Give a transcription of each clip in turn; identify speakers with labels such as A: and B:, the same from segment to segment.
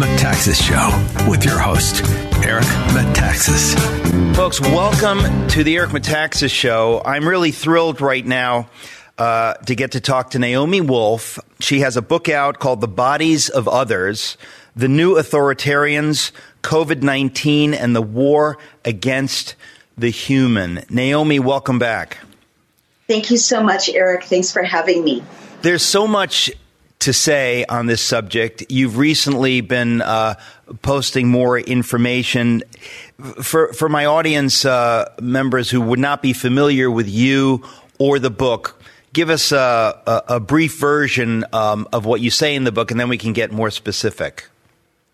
A: Metaxas Show with your host, Eric Metaxas.
B: Folks, welcome to the Eric Metaxas Show. I'm really thrilled right now uh, to get to talk to Naomi Wolf. She has a book out called The Bodies of Others The New Authoritarians, COVID 19, and the War Against the Human. Naomi, welcome back.
C: Thank you so much, Eric. Thanks for having me.
B: There's so much to say on this subject. You've recently been uh, posting more information. For, for my audience uh, members who would not be familiar with you or the book, give us a, a, a brief version um, of what you say in the book, and then we can get more specific.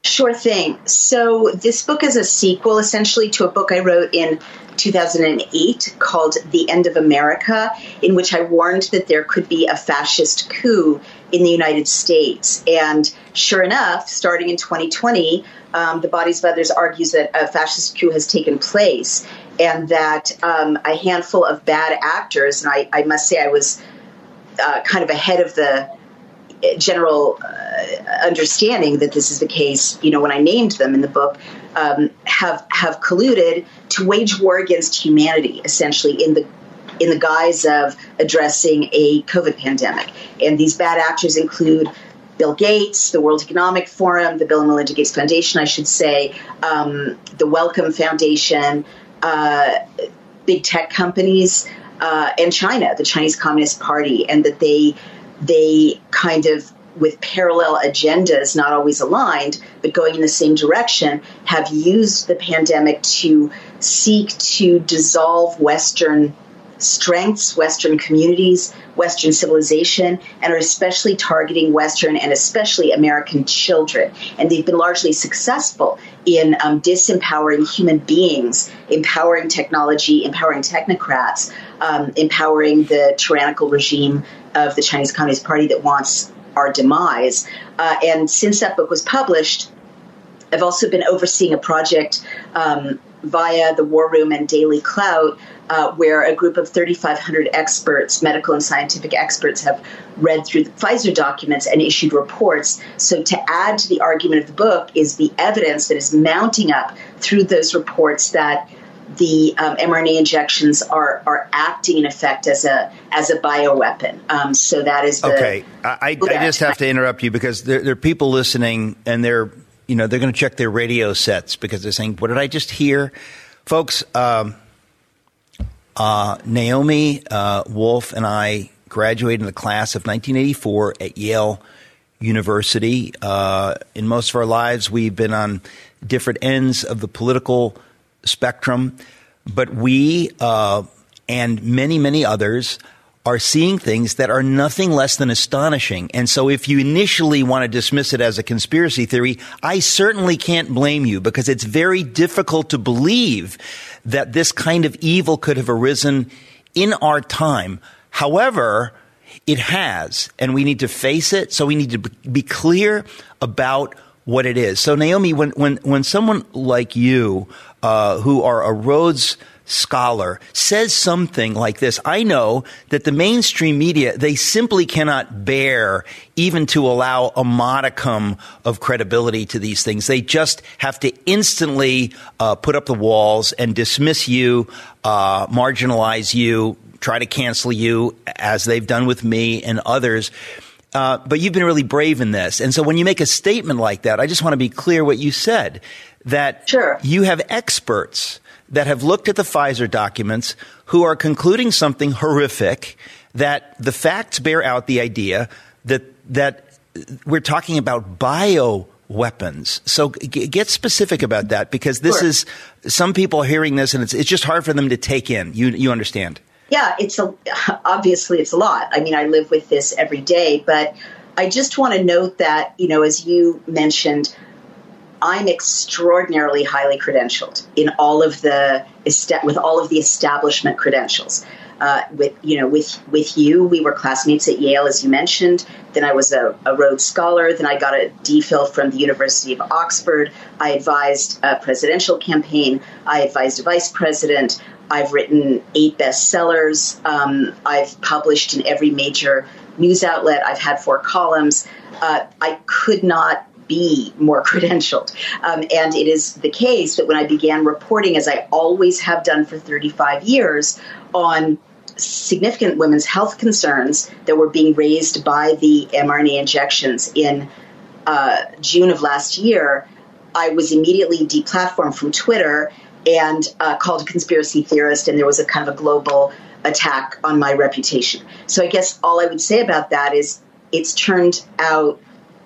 C: Sure thing. So, this book is a sequel essentially to a book I wrote in 2008 called The End of America, in which I warned that there could be a fascist coup in the United States. And sure enough, starting in 2020, um, the Bodies of Others argues that a fascist coup has taken place and that um, a handful of bad actors, and I, I must say I was uh, kind of ahead of the general uh, understanding that this is the case, you know, when I named them in the book, um, have have colluded to wage war against humanity, essentially in the in the guise of addressing a COVID pandemic. And these bad actors include Bill Gates, the World Economic Forum, the Bill and Melinda Gates Foundation, I should say, um, the Wellcome Foundation, uh, big tech companies, uh, and China, the Chinese Communist Party, and that they they kind of with parallel agendas, not always aligned, but going in the same direction, have used the pandemic to seek to dissolve Western strengths, Western communities, Western civilization, and are especially targeting Western and especially American children. And they've been largely successful in um, disempowering human beings, empowering technology, empowering technocrats, um, empowering the tyrannical regime of the Chinese Communist Party that wants our demise. Uh, and since that book was published, I've also been overseeing a project um, via the War Room and Daily Clout, uh, where a group of 3,500 experts, medical and scientific experts, have read through the Pfizer documents and issued reports. So, to add to the argument of the book is the evidence that is mounting up through those reports that the um, mRNA injections are are acting in effect as a as a bioweapon. Um, so that is the,
B: okay. I, I, I just have to interrupt you because there, there are people listening and they're you know they're going to check their radio sets because they're saying, "What did I just hear?" Folks, um, uh, Naomi uh, Wolf and I graduated in the class of 1984 at Yale University. Uh, in most of our lives, we've been on different ends of the political spectrum, but we uh, and many, many others are seeing things that are nothing less than astonishing. And so if you initially want to dismiss it as a conspiracy theory, I certainly can't blame you because it's very difficult to believe that this kind of evil could have arisen in our time. However, it has, and we need to face it. So we need to be clear about what it is. So Naomi, when when when someone like you, uh, who are a Rhodes scholar says something like this, I know that the mainstream media, they simply cannot bear even to allow a modicum of credibility to these things. They just have to instantly uh, put up the walls and dismiss you, uh, marginalize you, try to cancel you, as they've done with me and others. Uh, but you've been really brave in this. And so when you make a statement like that, I just want to be clear what you said that
C: sure.
B: you have experts that have looked at the Pfizer documents who are concluding something horrific that the facts bear out the idea that that we're talking about bio weapons. So g- get specific about that because this sure. is some people are hearing this and it's it's just hard for them to take in. You you understand?
C: Yeah, it's a obviously it's a lot. I mean, I live with this every day, but I just want to note that, you know, as you mentioned, I'm extraordinarily highly credentialed in all of the with all of the establishment credentials. Uh, with you know, with with you, we were classmates at Yale, as you mentioned. Then I was a, a Rhodes Scholar. Then I got a DPhil from the University of Oxford. I advised a presidential campaign. I advised a vice president. I've written eight bestsellers. Um, I've published in every major news outlet. I've had four columns. Uh, I could not be more credentialed. Um, and it is the case that when I began reporting, as I always have done for 35 years, on significant women's health concerns that were being raised by the mRNA injections in uh, June of last year, I was immediately deplatformed from Twitter and uh, called a conspiracy theorist, and there was a kind of a global attack on my reputation. So I guess all I would say about that is it's turned out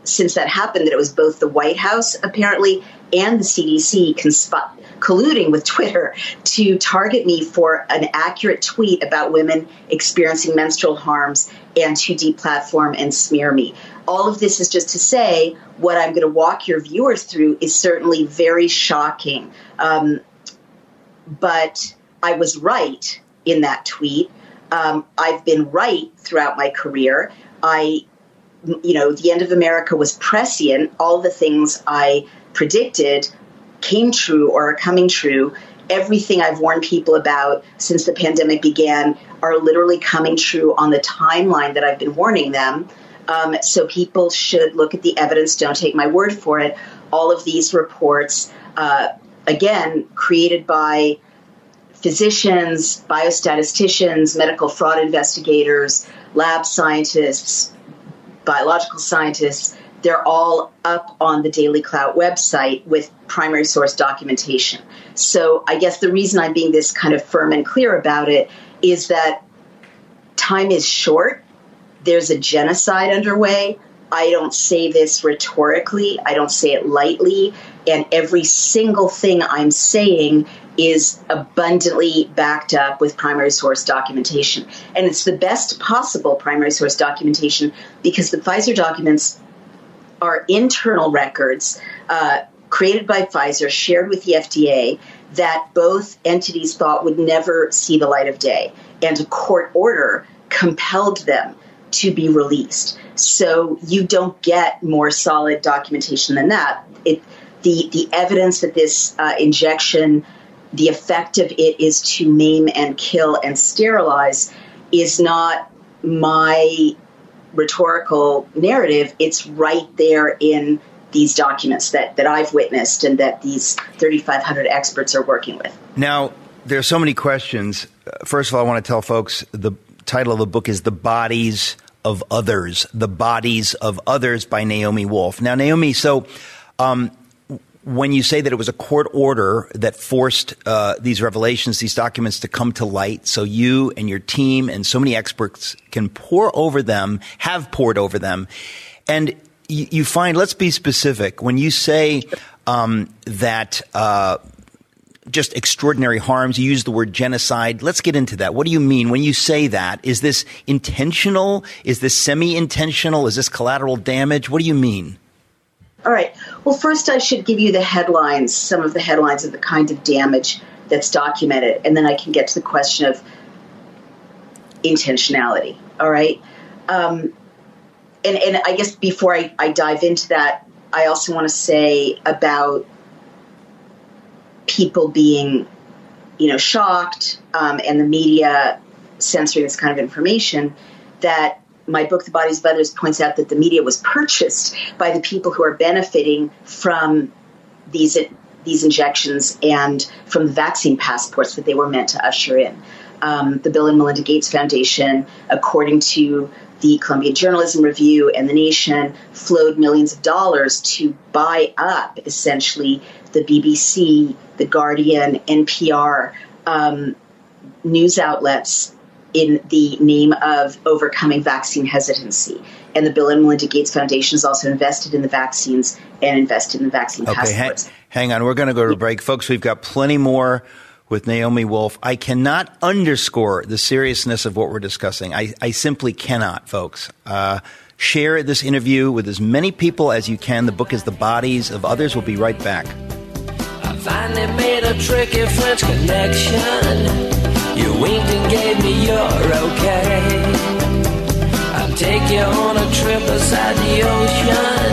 C: since that happened that it was both the White House apparently and the CDC consp- colluding with Twitter to target me for an accurate tweet about women experiencing menstrual harms and to deplatform and smear me. All of this is just to say what I'm going to walk your viewers through is certainly very shocking. Um, but I was right in that tweet. Um, I've been right throughout my career. I, you know, the end of America was prescient. All the things I predicted came true or are coming true. Everything I've warned people about since the pandemic began are literally coming true on the timeline that I've been warning them. Um, so people should look at the evidence. Don't take my word for it. All of these reports, uh, again, created by physicians, biostatisticians, medical fraud investigators, lab scientists, biological scientists, they're all up on the Daily Clout website with primary source documentation. So I guess the reason I'm being this kind of firm and clear about it is that time is short. There's a genocide underway. I don't say this rhetorically, I don't say it lightly, and every single thing I'm saying is abundantly backed up with primary source documentation. And it's the best possible primary source documentation because the Pfizer documents are internal records uh, created by Pfizer, shared with the FDA, that both entities thought would never see the light of day. And a court order compelled them to be released. So you don't get more solid documentation than that. It, the, the evidence that this uh, injection, the effect of it is to maim and kill and sterilize, is not my rhetorical narrative. It's right there in these documents that, that I've witnessed and that these 3,500 experts are working with.
B: Now, there are so many questions. First of all, I want to tell folks the title of the book is The Bodies of Others, The Bodies of Others by Naomi Wolf. Now, Naomi, so um, when you say that it was a court order that forced uh, these revelations, these documents to come to light, so you and your team and so many experts can pore over them, have poured over them, and you, you find, let's be specific, when you say um, that uh, just extraordinary harms. You use the word genocide. Let's get into that. What do you mean when you say that? Is this intentional? Is this semi intentional? Is this collateral damage? What do you mean?
C: All right. Well, first, I should give you the headlines, some of the headlines of the kind of damage that's documented, and then I can get to the question of intentionality. All right. Um, and, and I guess before I, I dive into that, I also want to say about people being, you know, shocked um, and the media censoring this kind of information that my book, The Bodies of Others, points out that the media was purchased by the people who are benefiting from these these injections and from the vaccine passports that they were meant to usher in. Um, the Bill and Melinda Gates Foundation, according to the Columbia Journalism Review and The Nation, flowed millions of dollars to buy up essentially the BBC, The Guardian, NPR, um, news outlets in the name of overcoming vaccine hesitancy. And the Bill and Melinda Gates Foundation is also invested in the vaccines and invested in the vaccine okay, passports.
B: Hang, hang on, we're going to go to break. Folks, we've got plenty more with Naomi Wolf. I cannot underscore the seriousness of what we're discussing. I, I simply cannot, folks. Uh, share this interview with as many people as you can. The book is The Bodies of Others. We'll be right back. I finally made a tricky French connection. You winked and gave me your okay. I'll take you on a trip beside the ocean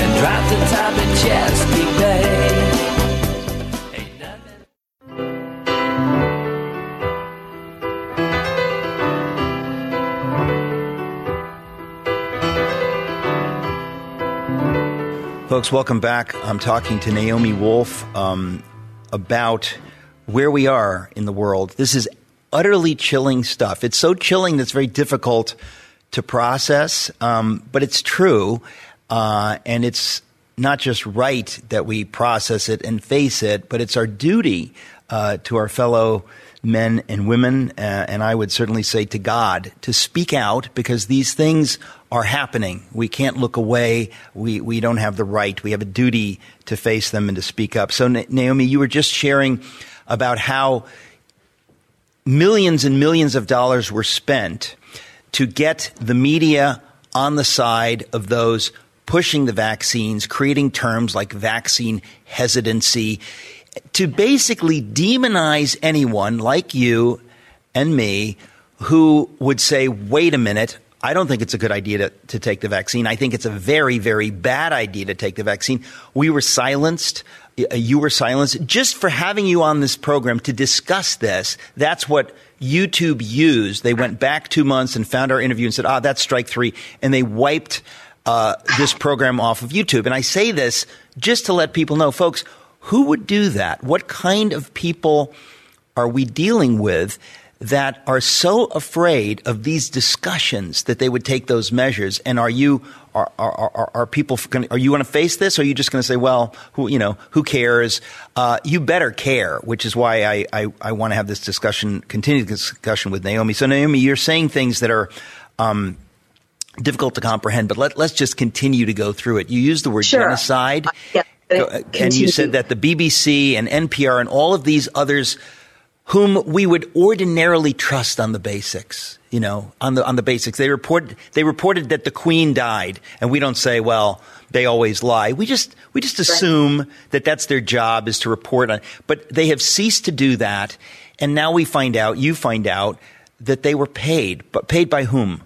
B: and drop the top of Chesapeake Bay. Folks, welcome back. I'm talking to Naomi Wolf um, about where we are in the world. This is utterly chilling stuff. It's so chilling that it's very difficult to process, um, but it's true. Uh, and it's not just right that we process it and face it, but it's our duty uh, to our fellow men and women, uh, and I would certainly say to God, to speak out because these things are happening. We can't look away. We, we don't have the right. We have a duty to face them and to speak up. So, Naomi, you were just sharing about how millions and millions of dollars were spent to get the media on the side of those pushing the vaccines, creating terms like vaccine hesitancy, to basically demonize anyone like you and me who would say, wait a minute, I don't think it's a good idea to, to take the vaccine. I think it's a very, very bad idea to take the vaccine. We were silenced. Uh, you were silenced just for having you on this program to discuss this. That's what YouTube used. They went back two months and found our interview and said, ah, that's strike three. And they wiped uh, this program off of YouTube. And I say this just to let people know, folks, who would do that? What kind of people are we dealing with? That are so afraid of these discussions that they would take those measures? And are you are are, are, are people gonna, are you going to face this? Or are you just going to say, well, who you know who cares? Uh, you better care, which is why I I, I want to have this discussion, continued discussion with Naomi. So Naomi, you're saying things that are. Um, difficult to comprehend, but let, let's just continue to go through it. You use the word
C: sure.
B: genocide. Uh,
C: yeah.
B: And you said that the BBC and NPR and all of these others whom we would ordinarily trust on the basics. You know, on the on the basics, they report they reported that the Queen died, and we don't say, well, they always lie. We just we just assume right. that that's their job is to report on. But they have ceased to do that, and now we find out. You find out that they were paid, but paid by whom?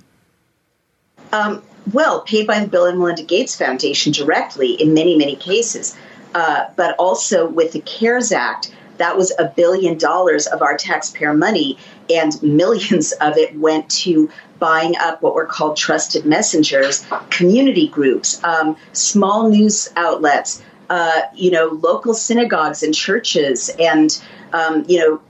C: Um, well, paid by the Bill and Melinda Gates Foundation directly in many many cases, uh, but also with the CARES Act that was a billion dollars of our taxpayer money, and millions of it went to buying up what were called trusted messengers, community groups, um, small news outlets, uh, you know, local synagogues and churches, and um, you know,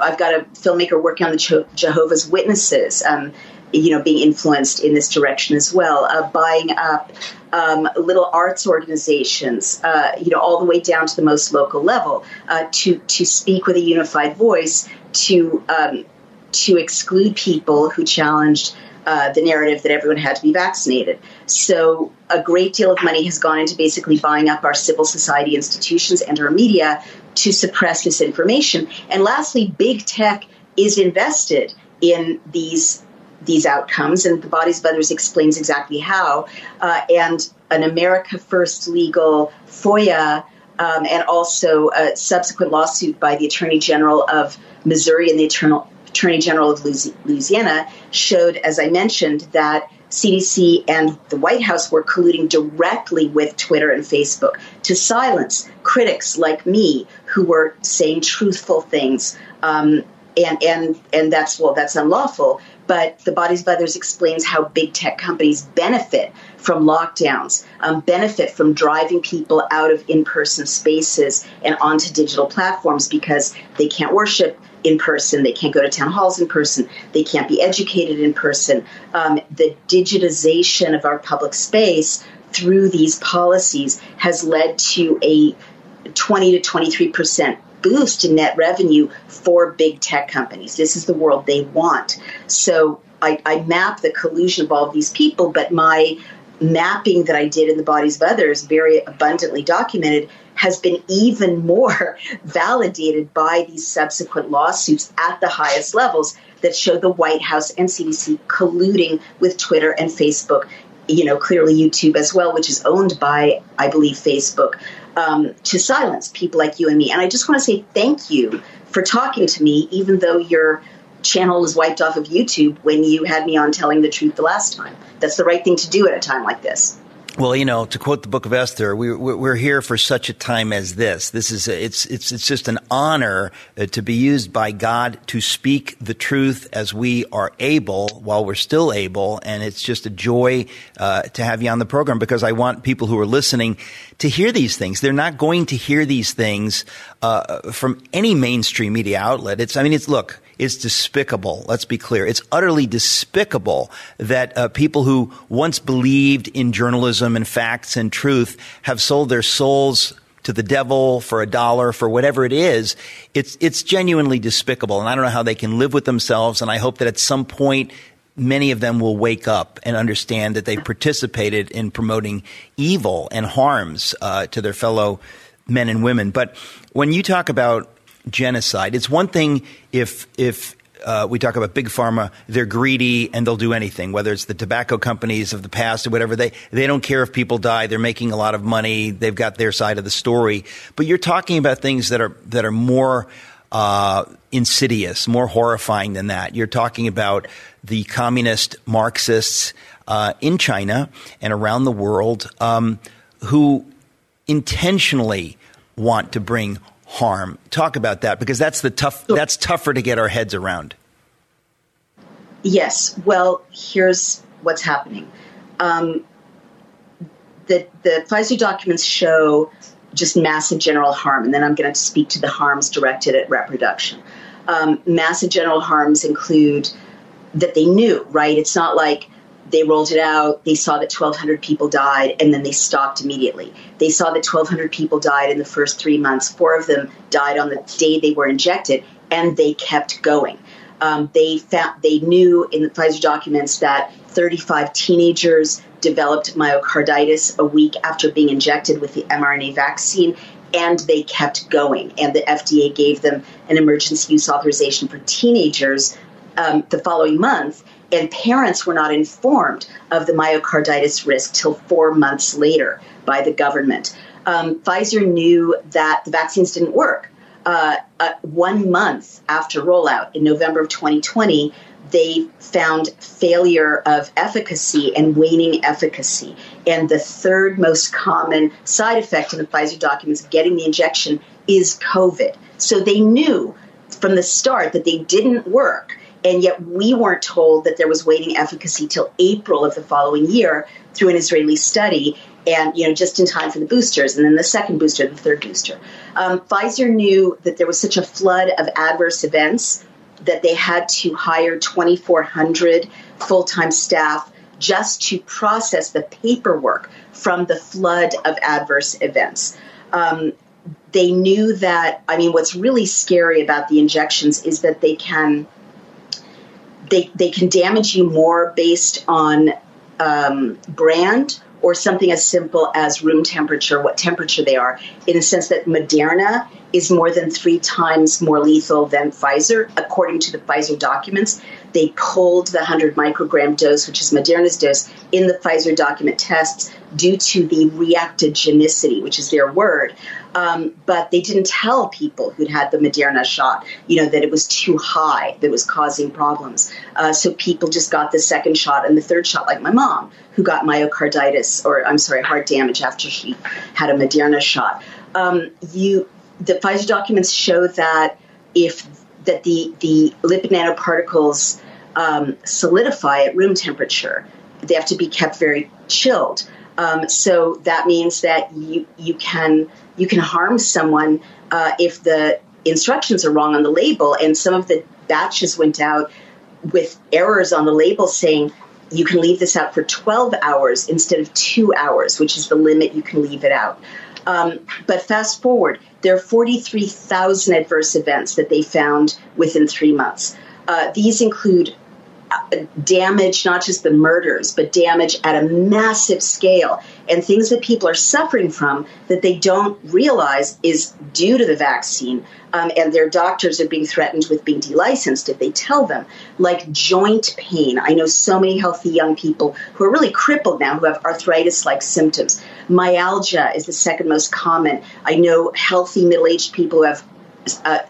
C: I've got a filmmaker working on the Jehovah's Witnesses. Um, you know, being influenced in this direction as well, uh, buying up um, little arts organizations, uh, you know, all the way down to the most local level, uh, to to speak with a unified voice, to um, to exclude people who challenged uh, the narrative that everyone had to be vaccinated. So a great deal of money has gone into basically buying up our civil society institutions and our media to suppress this information. And lastly, big tech is invested in these these outcomes, and the Bodies of Others explains exactly how. Uh, and an America First legal FOIA, um, and also a subsequent lawsuit by the Attorney General of Missouri and the Attorney General of Louisiana showed, as I mentioned, that CDC and the White House were colluding directly with Twitter and Facebook to silence critics like me who were saying truthful things. Um, and and and that's well, that's unlawful but the Bodies of Others explains how big tech companies benefit from lockdowns, um, benefit from driving people out of in person spaces and onto digital platforms because they can't worship in person, they can't go to town halls in person, they can't be educated in person. Um, the digitization of our public space through these policies has led to a 20 to 23 percent boost in net revenue for big tech companies. This is the world they want. So I, I map the collusion of all of these people, but my mapping that I did in the bodies of others, very abundantly documented, has been even more validated by these subsequent lawsuits at the highest levels that show the White House and CDC colluding with Twitter and Facebook. You know, clearly YouTube as well, which is owned by, I believe, Facebook um, to silence people like you and me. And I just want to say thank you for talking to me, even though your channel was wiped off of YouTube when you had me on telling the truth the last time. That's the right thing to do at a time like this.
B: Well, you know, to quote the Book of Esther, we, we're here for such a time as this. This is a, it's it's it's just an honor uh, to be used by God to speak the truth as we are able, while we're still able, and it's just a joy uh, to have you on the program because I want people who are listening to hear these things. They're not going to hear these things uh, from any mainstream media outlet. It's I mean, it's look is despicable. Let's be clear. It's utterly despicable that uh, people who once believed in journalism and facts and truth have sold their souls to the devil for a dollar for whatever it is. It's it's genuinely despicable, and I don't know how they can live with themselves. And I hope that at some point many of them will wake up and understand that they participated in promoting evil and harms uh, to their fellow men and women. But when you talk about genocide. It's one thing if if uh, we talk about big pharma, they're greedy and they'll do anything, whether it's the tobacco companies of the past or whatever. They, they don't care if people die. They're making a lot of money. They've got their side of the story. But you're talking about things that are, that are more, uh, insidious, more horrifying than that. You're talking about the communist Marxists, uh, in China and around the world, um, who intentionally want to bring harm. Talk about that because that's the tough. That's tougher to get our heads around.
C: Yes. Well, here's what's happening. Um, the the Pfizer documents show just massive general harm, and then I'm going to speak to the harms directed at reproduction. Um, massive general harms include that they knew, right? It's not like they rolled it out. They saw that 1,200 people died, and then they stopped immediately. They saw that 1,200 people died in the first three months. Four of them died on the day they were injected, and they kept going. Um, they found they knew in the Pfizer documents that 35 teenagers developed myocarditis a week after being injected with the mRNA vaccine, and they kept going. And the FDA gave them an emergency use authorization for teenagers um, the following month and parents were not informed of the myocarditis risk till four months later by the government. Um, Pfizer knew that the vaccines didn't work. Uh, uh, one month after rollout in November of 2020, they found failure of efficacy and waning efficacy. And the third most common side effect in the Pfizer documents getting the injection is COVID. So they knew from the start that they didn't work and yet we weren't told that there was waning efficacy till April of the following year through an Israeli study, and you know just in time for the boosters, and then the second booster, the third booster. Um, Pfizer knew that there was such a flood of adverse events that they had to hire 2,400 full-time staff just to process the paperwork from the flood of adverse events. Um, they knew that. I mean, what's really scary about the injections is that they can they, they can damage you more based on um, brand or something as simple as room temperature, what temperature they are, in the sense that Moderna is more than three times more lethal than Pfizer, according to the Pfizer documents. They pulled the 100 microgram dose, which is Moderna's dose, in the Pfizer document tests due to the reactogenicity, which is their word. Um, but they didn't tell people who'd had the Moderna shot, you know, that it was too high, that was causing problems. Uh, so people just got the second shot and the third shot, like my mom, who got myocarditis, or I'm sorry, heart damage after she had a Moderna shot. Um, you, the Pfizer documents show that if that the the lipid nanoparticles um, solidify at room temperature, they have to be kept very chilled. Um, so that means that you you can you can harm someone uh, if the instructions are wrong on the label. And some of the batches went out with errors on the label saying you can leave this out for 12 hours instead of two hours, which is the limit you can leave it out. Um, but fast forward, there are 43,000 adverse events that they found within three months. Uh, these include damage, not just the murders, but damage at a massive scale and things that people are suffering from that they don't realize is due to the vaccine. Um, and their doctors are being threatened with being delicensed if they tell them, like joint pain. I know so many healthy young people who are really crippled now who have arthritis like symptoms. Myalgia is the second most common. I know healthy middle aged people who have uh,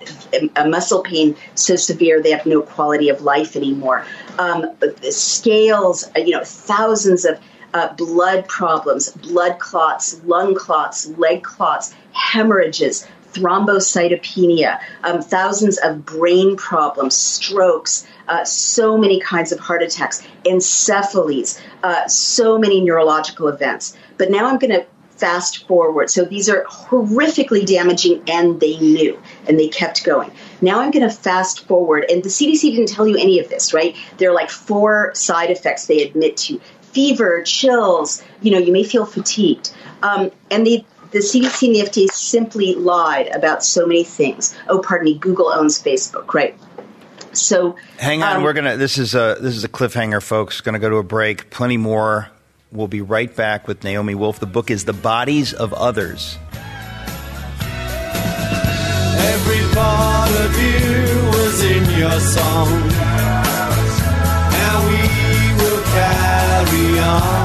C: a muscle pain so severe they have no quality of life anymore. Um, scales, uh, you know, thousands of uh, blood problems, blood clots, lung clots, leg clots, hemorrhages, thrombocytopenia, um, thousands of brain problems, strokes, uh, so many kinds of heart attacks, encephalies, uh, so many neurological events. But now I'm going to fast forward. So these are horrifically damaging, and they knew, and they kept going. Now I'm going to fast forward, and the CDC didn't tell you any of this, right? There are like four side effects they admit to fever, chills, you know, you may feel fatigued. Um, and they, the CDC and the FDA simply lied about so many things. Oh, pardon me, Google owns Facebook, right? So
B: hang on, um, we're gonna. This is a this is a cliffhanger, folks. Going to go to a break. Plenty more. We'll be right back with Naomi Wolf. The book is "The Bodies of Others."
D: Every part of you was in your song. Now we will carry on.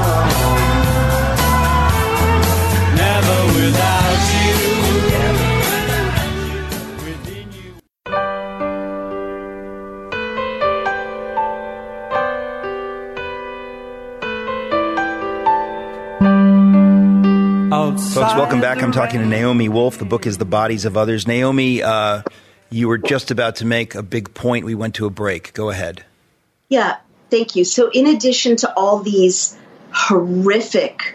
B: Folks, welcome back. I'm talking to Naomi Wolf. The book is The Bodies of Others. Naomi, uh, you were just about to make a big point. We went to a break. Go ahead.
C: Yeah, thank you. So, in addition to all these horrific,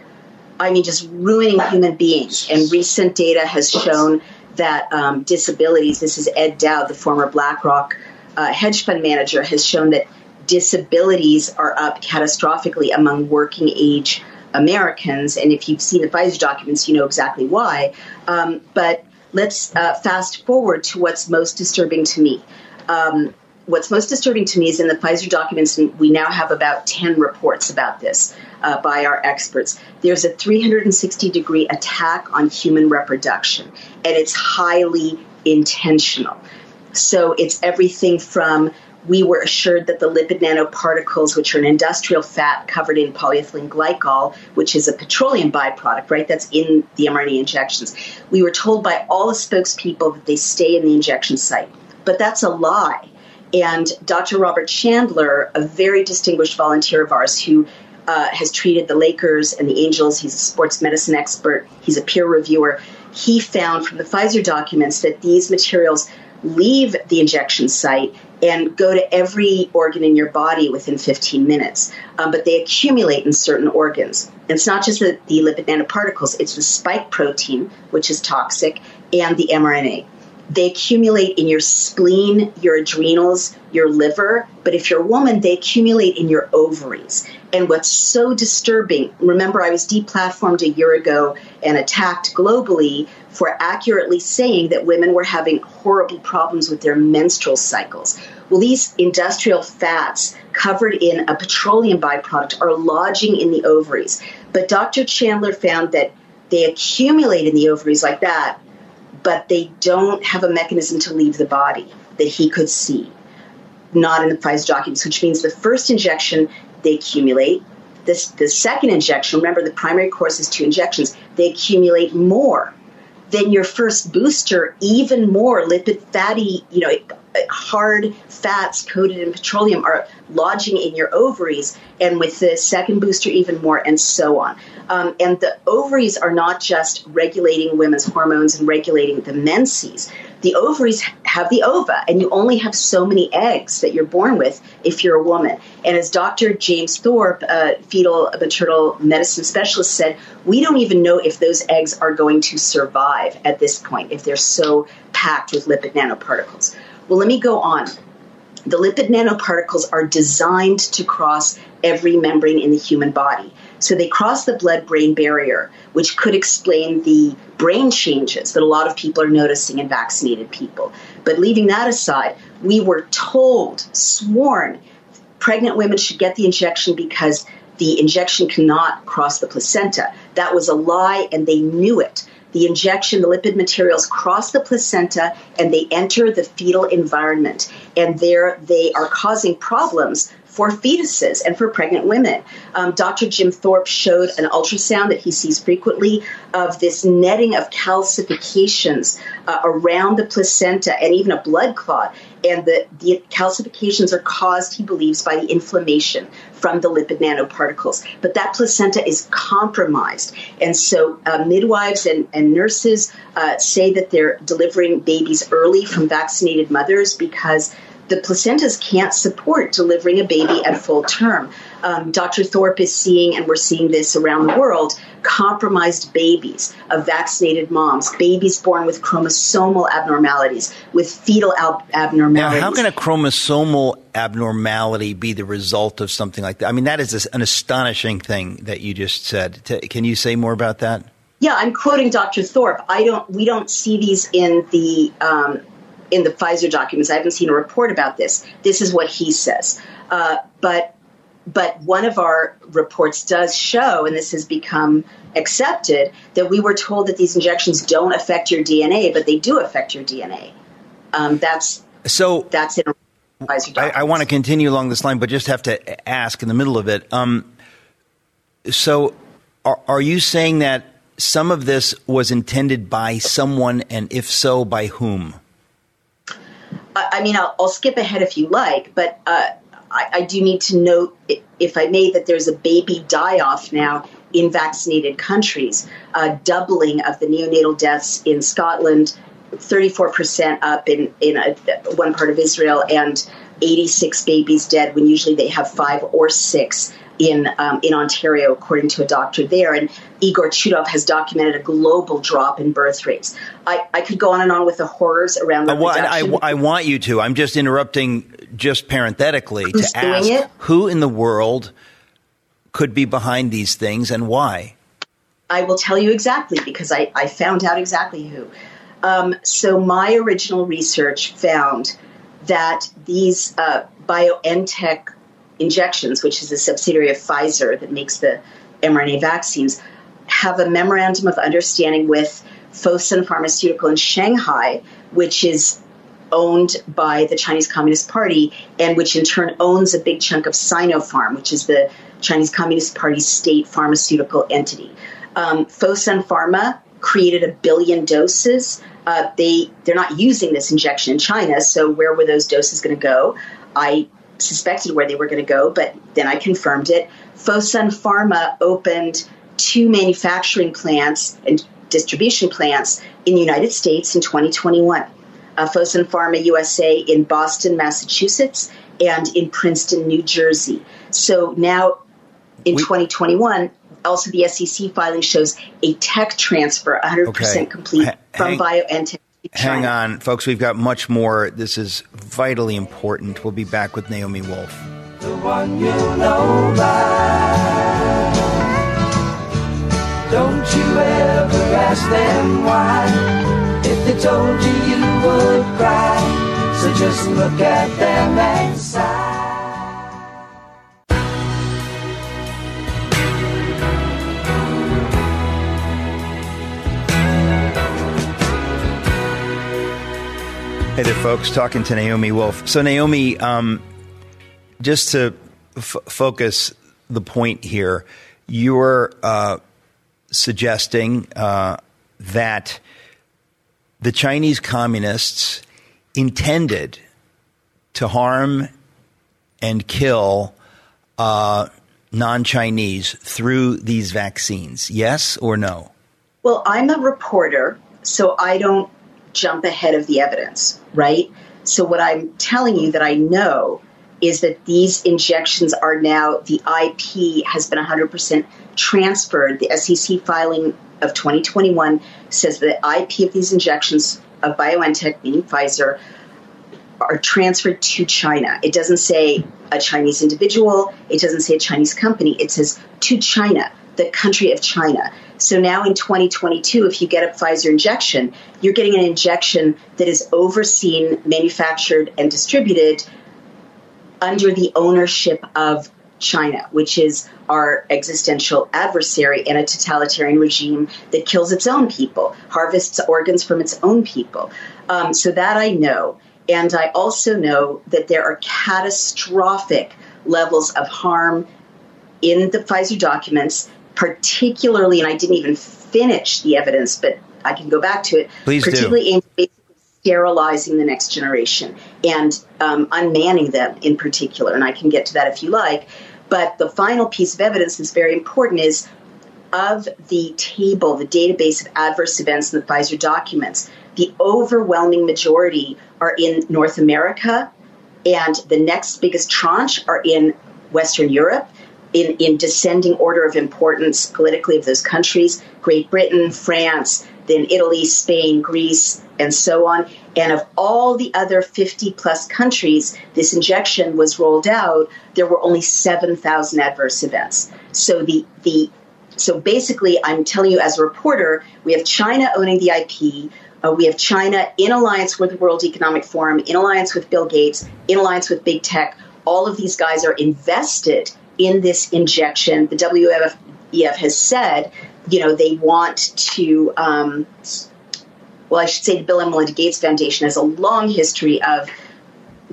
C: I mean, just ruining human beings, and recent data has shown that um, disabilities, this is Ed Dowd, the former BlackRock uh, hedge fund manager, has shown that disabilities are up catastrophically among working age Americans. And if you've seen the Pfizer documents, you know exactly why. Um, but let's uh, fast forward to what's most disturbing to me. Um, what's most disturbing to me is in the Pfizer documents, and we now have about 10 reports about this uh, by our experts. There's a 360 degree attack on human reproduction, and it's highly intentional. So it's everything from we were assured that the lipid nanoparticles, which are an industrial fat covered in polyethylene glycol, which is a petroleum byproduct, right? That's in the mRNA injections. We were told by all the spokespeople that they stay in the injection site. But that's a lie. And Dr. Robert Chandler, a very distinguished volunteer of ours who uh, has treated the Lakers and the Angels, he's a sports medicine expert, he's a peer reviewer. He found from the Pfizer documents that these materials leave the injection site and go to every organ in your body within 15 minutes. Um, but they accumulate in certain organs. And it's not just the, the lipid nanoparticles, it's the spike protein, which is toxic, and the mRNA. They accumulate in your spleen, your adrenals, your liver, but if you're a woman, they accumulate in your ovaries. And what's so disturbing, remember, I was deplatformed a year ago and attacked globally for accurately saying that women were having horrible problems with their menstrual cycles. Well, these industrial fats covered in a petroleum byproduct are lodging in the ovaries. But Dr. Chandler found that they accumulate in the ovaries like that, but they don't have a mechanism to leave the body that he could see. Not in the Pfizer documents, which means the first injection they accumulate. This, the second injection, remember the primary course is two injections, they accumulate more than your first booster, even more lipid fatty, you know, hard fats coated in petroleum are lodging in your ovaries, and with the second booster, even more, and so on. Um, and the ovaries are not just regulating women's hormones and regulating the menses. The ovaries have the ova, and you only have so many eggs that you're born with if you're a woman. And as Dr. James Thorpe, a fetal maternal medicine specialist, said, we don't even know if those eggs are going to survive at this point if they're so packed with lipid nanoparticles. Well, let me go on. The lipid nanoparticles are designed to cross every membrane in the human body. So they cross the blood brain barrier, which could explain the brain changes that a lot of people are noticing in vaccinated people. But leaving that aside, we were told, sworn, pregnant women should get the injection because the injection cannot cross the placenta. That was a lie, and they knew it the injection, the lipid materials cross the placenta and they enter the fetal environment. And there they are causing problems for fetuses and for pregnant women. Um, Dr. Jim Thorpe showed an ultrasound that he sees frequently of this netting of calcifications uh, around the placenta and even a blood clot. And the, the calcifications are caused, he believes, by the inflammation from the lipid nanoparticles. But that placenta is compromised. And so uh, midwives and, and nurses uh, say that they're delivering babies early from vaccinated mothers because the placentas can't support delivering a baby at full term. Um, Dr. Thorpe is seeing, and we're seeing this around the world, compromised babies of vaccinated moms, babies born with chromosomal abnormalities, with fetal ab- abnormalities.
B: Now, how can a chromosomal abnormality be the result of something like that? I mean, that is an astonishing thing that you just said. Can you say more about that?
C: Yeah, I'm quoting Dr. Thorpe. I don't. We don't see these in the um, in the Pfizer documents. I haven't seen a report about this. This is what he says. Uh, but but one of our reports does show, and this has become accepted, that we were told that these injections don't affect your DNA, but they do affect your DNA. Um, that's
B: so.
C: That's in.
B: I, I, want to continue along this line, but just have to ask in the middle of it. Um, so, are, are you saying that some of this was intended by someone, and if so, by whom?
C: I mean, I'll, I'll, skip ahead if you like, but uh, I, I, do need to note, if I may, that there's a baby die off now in vaccinated countries, a doubling of the neonatal deaths in Scotland, 34% up in, in a, one part of Israel, and 86 babies dead when usually they have five or six in um, in Ontario, according to a doctor there. And Igor Chudov has documented a global drop in birth rates. I, I could go on and on with the horrors around the
B: well, I, I, want you to. I'm just interrupting, just parenthetically,
C: Who's
B: to ask
C: it?
B: who in the world could be behind these things and why.
C: I will tell you exactly because I, I found out exactly who. Um, so my original research found that these uh, BioNTech injections, which is a subsidiary of Pfizer that makes the mRNA vaccines, have a memorandum of understanding with Fosun Pharmaceutical in Shanghai, which is owned by the Chinese Communist Party and which in turn owns a big chunk of Sinopharm, which is the Chinese Communist Party's state pharmaceutical entity. Um, Fosun Pharma created a billion doses. Uh, they they're not using this injection in China, so where were those doses going to go? I suspected where they were going to go, but then I confirmed it. Fosun Pharma opened two manufacturing plants and distribution plants in the United States in 2021. Uh, Fosun Pharma USA in Boston, Massachusetts, and in Princeton, New Jersey. So now in we, 2021, also the SEC filing shows a tech transfer 100% okay. complete from BioNTech
B: Hang on, folks. We've got much more. This is vitally important. We'll be back with Naomi Wolf.
D: The one you know by. Don't you ever ask them why. If they told you, you would cry. So just look at them and sigh.
B: Hey there, folks. Talking to Naomi Wolf. So, Naomi, um, just to f- focus the point here, you're uh, suggesting uh, that the Chinese communists intended to harm and kill uh, non Chinese through these vaccines. Yes or no?
C: Well, I'm a reporter, so I don't jump ahead of the evidence, right? So, what I'm telling you that I know is that these injections are now, the IP has been 100% transferred. The SEC filing of 2021 says the IP of these injections of BioNTech, meaning Pfizer, are transferred to China. It doesn't say a Chinese individual, it doesn't say a Chinese company, it says to China, the country of China. So now in 2022, if you get a Pfizer injection, you're getting an injection that is overseen, manufactured, and distributed under the ownership of China, which is our existential adversary and a totalitarian regime that kills its own people, harvests organs from its own people. Um, so that I know. And I also know that there are catastrophic levels of harm in the Pfizer documents particularly, and I didn't even finish the evidence, but I can go back to it.
B: Please
C: particularly
B: do.
C: aimed at sterilizing the next generation and um, unmanning them in particular. And I can get to that if you like. But the final piece of evidence that's very important is of the table, the database of adverse events in the Pfizer documents, the overwhelming majority are in North America, and the next biggest tranche are in Western Europe. In, in descending order of importance politically of those countries Great Britain, France, then Italy, Spain, Greece, and so on. And of all the other 50 plus countries this injection was rolled out, there were only 7,000 adverse events. So the, the so basically, I'm telling you as a reporter, we have China owning the IP. Uh, we have China in alliance with the World Economic Forum, in alliance with Bill Gates, in alliance with big tech. All of these guys are invested in this injection. The WEF has said, you know, they want to. Um, well, I should say the Bill and Melinda Gates Foundation has a long history of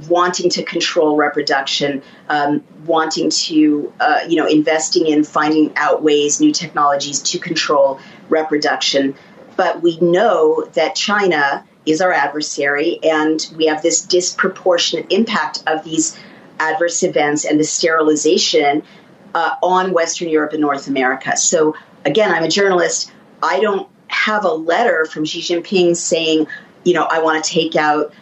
C: wanting to control reproduction, um, wanting to, uh, you know, investing in finding out ways, new technologies to control reproduction. But we know that China is our adversary, and we have this disproportionate impact of these adverse events and the sterilization uh, on Western Europe and North America. So, again, I'm a journalist. I don't have a letter from Xi Jinping saying, you know, I want to take out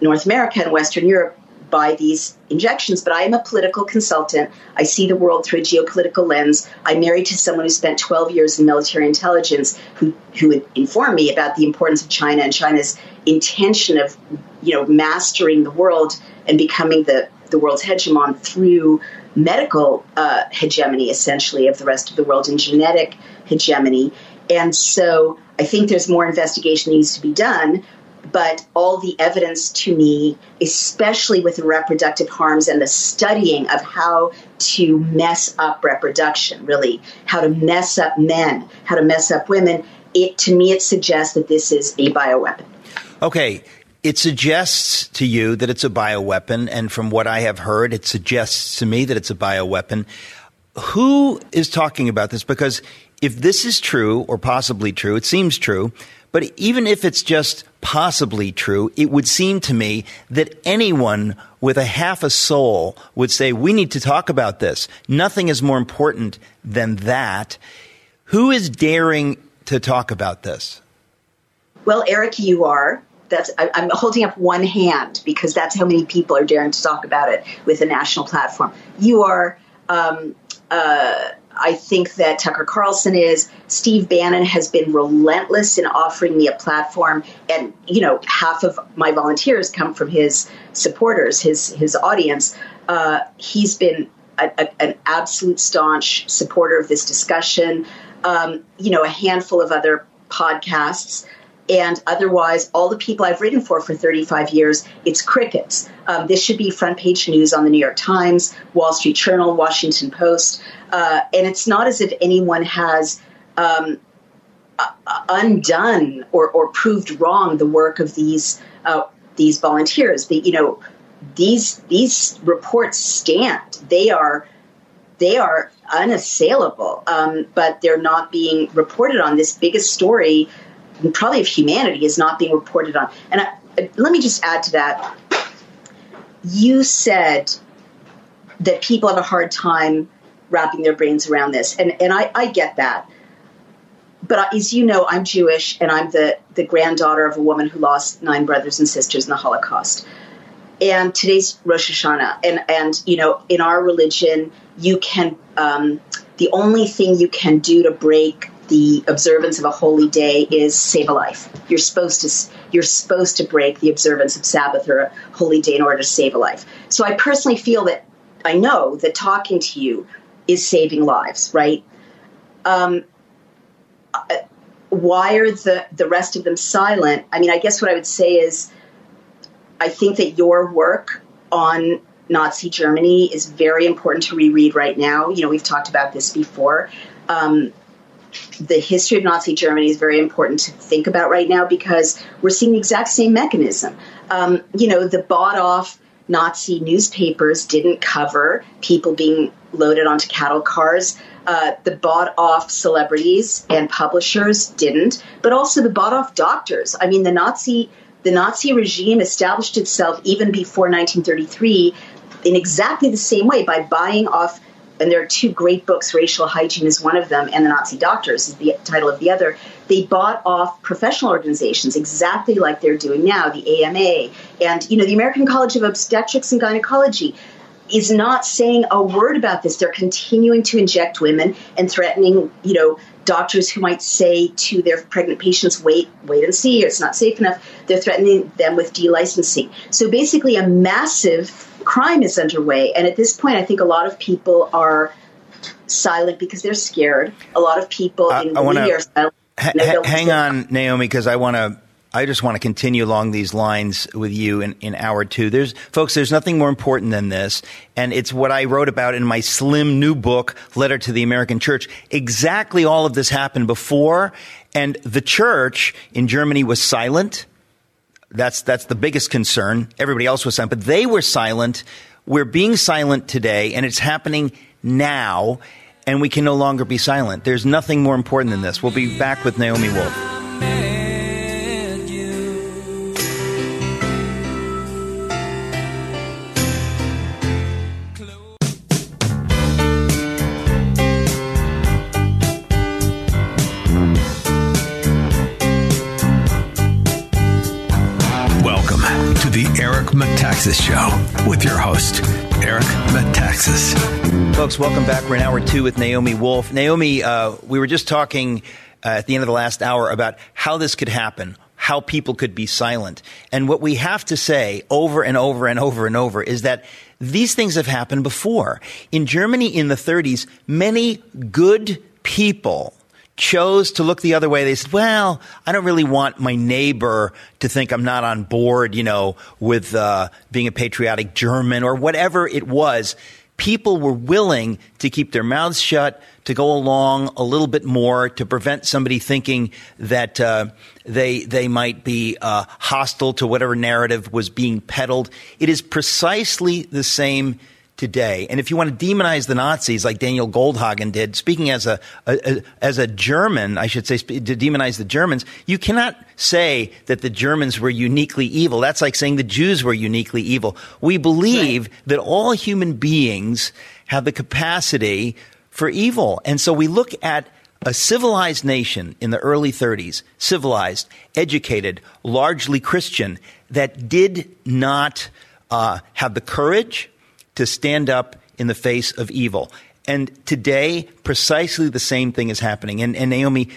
C: North America and Western Europe by these injections, but I am a political consultant. I see the world through a geopolitical lens. I'm married to someone who spent 12 years in military intelligence who, who would inform me about the importance of China and China's intention of, you know, mastering the world and becoming the, the world's hegemon through medical uh, hegemony, essentially, of the rest of the world and genetic hegemony. And so I think there's more investigation needs to be done but all the evidence to me, especially with the reproductive harms and the studying of how to mess up reproduction, really, how to mess up men, how to mess up women, it to me it suggests that this is a bioweapon.
B: Okay. It suggests to you that it's a bioweapon, and from what I have heard, it suggests to me that it's a bioweapon. Who is talking about this? Because if this is true, or possibly true, it seems true, but even if it's just possibly true, it would seem to me that anyone with a half a soul would say, we need to talk about this. Nothing is more important than that. Who is daring to talk about this?
C: Well, Eric, you are. That's I, am holding up one hand because that's how many people are daring to talk about it with a national platform. You are. Um, uh, I think that Tucker Carlson is. Steve Bannon has been relentless in offering me a platform, and you know, half of my volunteers come from his supporters, his his audience. Uh, he's been a, a, an absolute staunch supporter of this discussion. Um, you know, a handful of other podcasts and otherwise all the people I've written for for 35 years, it's crickets. Um, this should be front page news on the New York Times, Wall Street Journal, Washington Post, uh, and it's not as if anyone has um, undone or, or, proved wrong the work of these uh, these volunteers. You know, these these reports stand. They are they are unassailable, um, but they're not being reported on. This biggest story probably of humanity is not being reported on. And I, let me just add to that. You said that people have a hard time wrapping their brains around this, and and I, I get that. But as you know, I'm Jewish, and I'm the the granddaughter of a woman who lost nine brothers and sisters in the Holocaust. And today's Rosh Hashanah, and and you know, in our religion, you can um, the only thing you can do to break the observance of a holy day is save a life. You're supposed to you're supposed to break the observance of Sabbath or a holy day in order to save a life. So I personally feel that I know that talking to you is saving lives, right? Um, uh, why are the the rest of them silent? I mean, I guess what I would say is, I think that your work on Nazi Germany is very important to reread right now. You know, we've talked about this before. Um, the history of Nazi Germany is very important to think about right now because we're seeing the exact same mechanism. Um, you know, the bought off Nazi newspapers didn't cover people being loaded onto cattle cars. Uh, the bought off celebrities and publishers didn't, but also the bought off doctors. I mean, the Nazi the Nazi regime established itself even before 1933 in exactly the same way by buying off and there are two great books. Racial hygiene is one of them, and the Nazi doctors is the title of the other. They bought off professional organizations exactly like they're doing now, the AMA, and you know the American College of Obstetrics and Gynecology is not saying a word about this. They're continuing to inject women and threatening, you know, doctors who might say to their pregnant patients, wait, wait and see, it's not safe enough. They're threatening them with delicensing. So basically, a massive crime is underway. And at this point, I think a lot of people are silent because they're scared. A lot of people uh, in the media are silent.
B: Ha- hang on, Naomi, because I want to I just want to continue along these lines with you in, in hour two. There's, folks, there's nothing more important than this. And it's what I wrote about in my slim new book, Letter to the American Church. Exactly all of this happened before. And the church in Germany was silent. That's, that's the biggest concern. Everybody else was silent, but they were silent. We're being silent today and it's happening now and we can no longer be silent. There's nothing more important than this. We'll be back with Naomi Wolf.
A: Metaxas Show with your host, Eric Metaxas.
B: Folks, welcome back. We're in hour two with Naomi Wolf. Naomi, uh, we were just talking uh, at the end of the last hour about how this could happen, how people could be silent. And what we have to say over and over and over and over is that these things have happened before. In Germany in the 30s, many good people chose to look the other way. They said, well, I don't really want my neighbor to think I'm not on board, you know, with uh, being a patriotic German or whatever it was. People were willing to keep their mouths shut, to go along a little bit more, to prevent somebody thinking that uh, they they might be uh, hostile to whatever narrative was being peddled. It is precisely the same today. And if you want to demonize the Nazis like Daniel Goldhagen did, speaking as a, a, a, as a German, I should say, to demonize the Germans, you cannot say that the Germans were uniquely evil. That's like saying the Jews were uniquely evil. We believe right. that all human beings have the capacity for evil. And so we look at a civilized nation in the early 30s, civilized, educated, largely Christian, that did not uh, have the courage, to stand up in the face of evil. And today, precisely the same thing is happening. And, and, Naomi,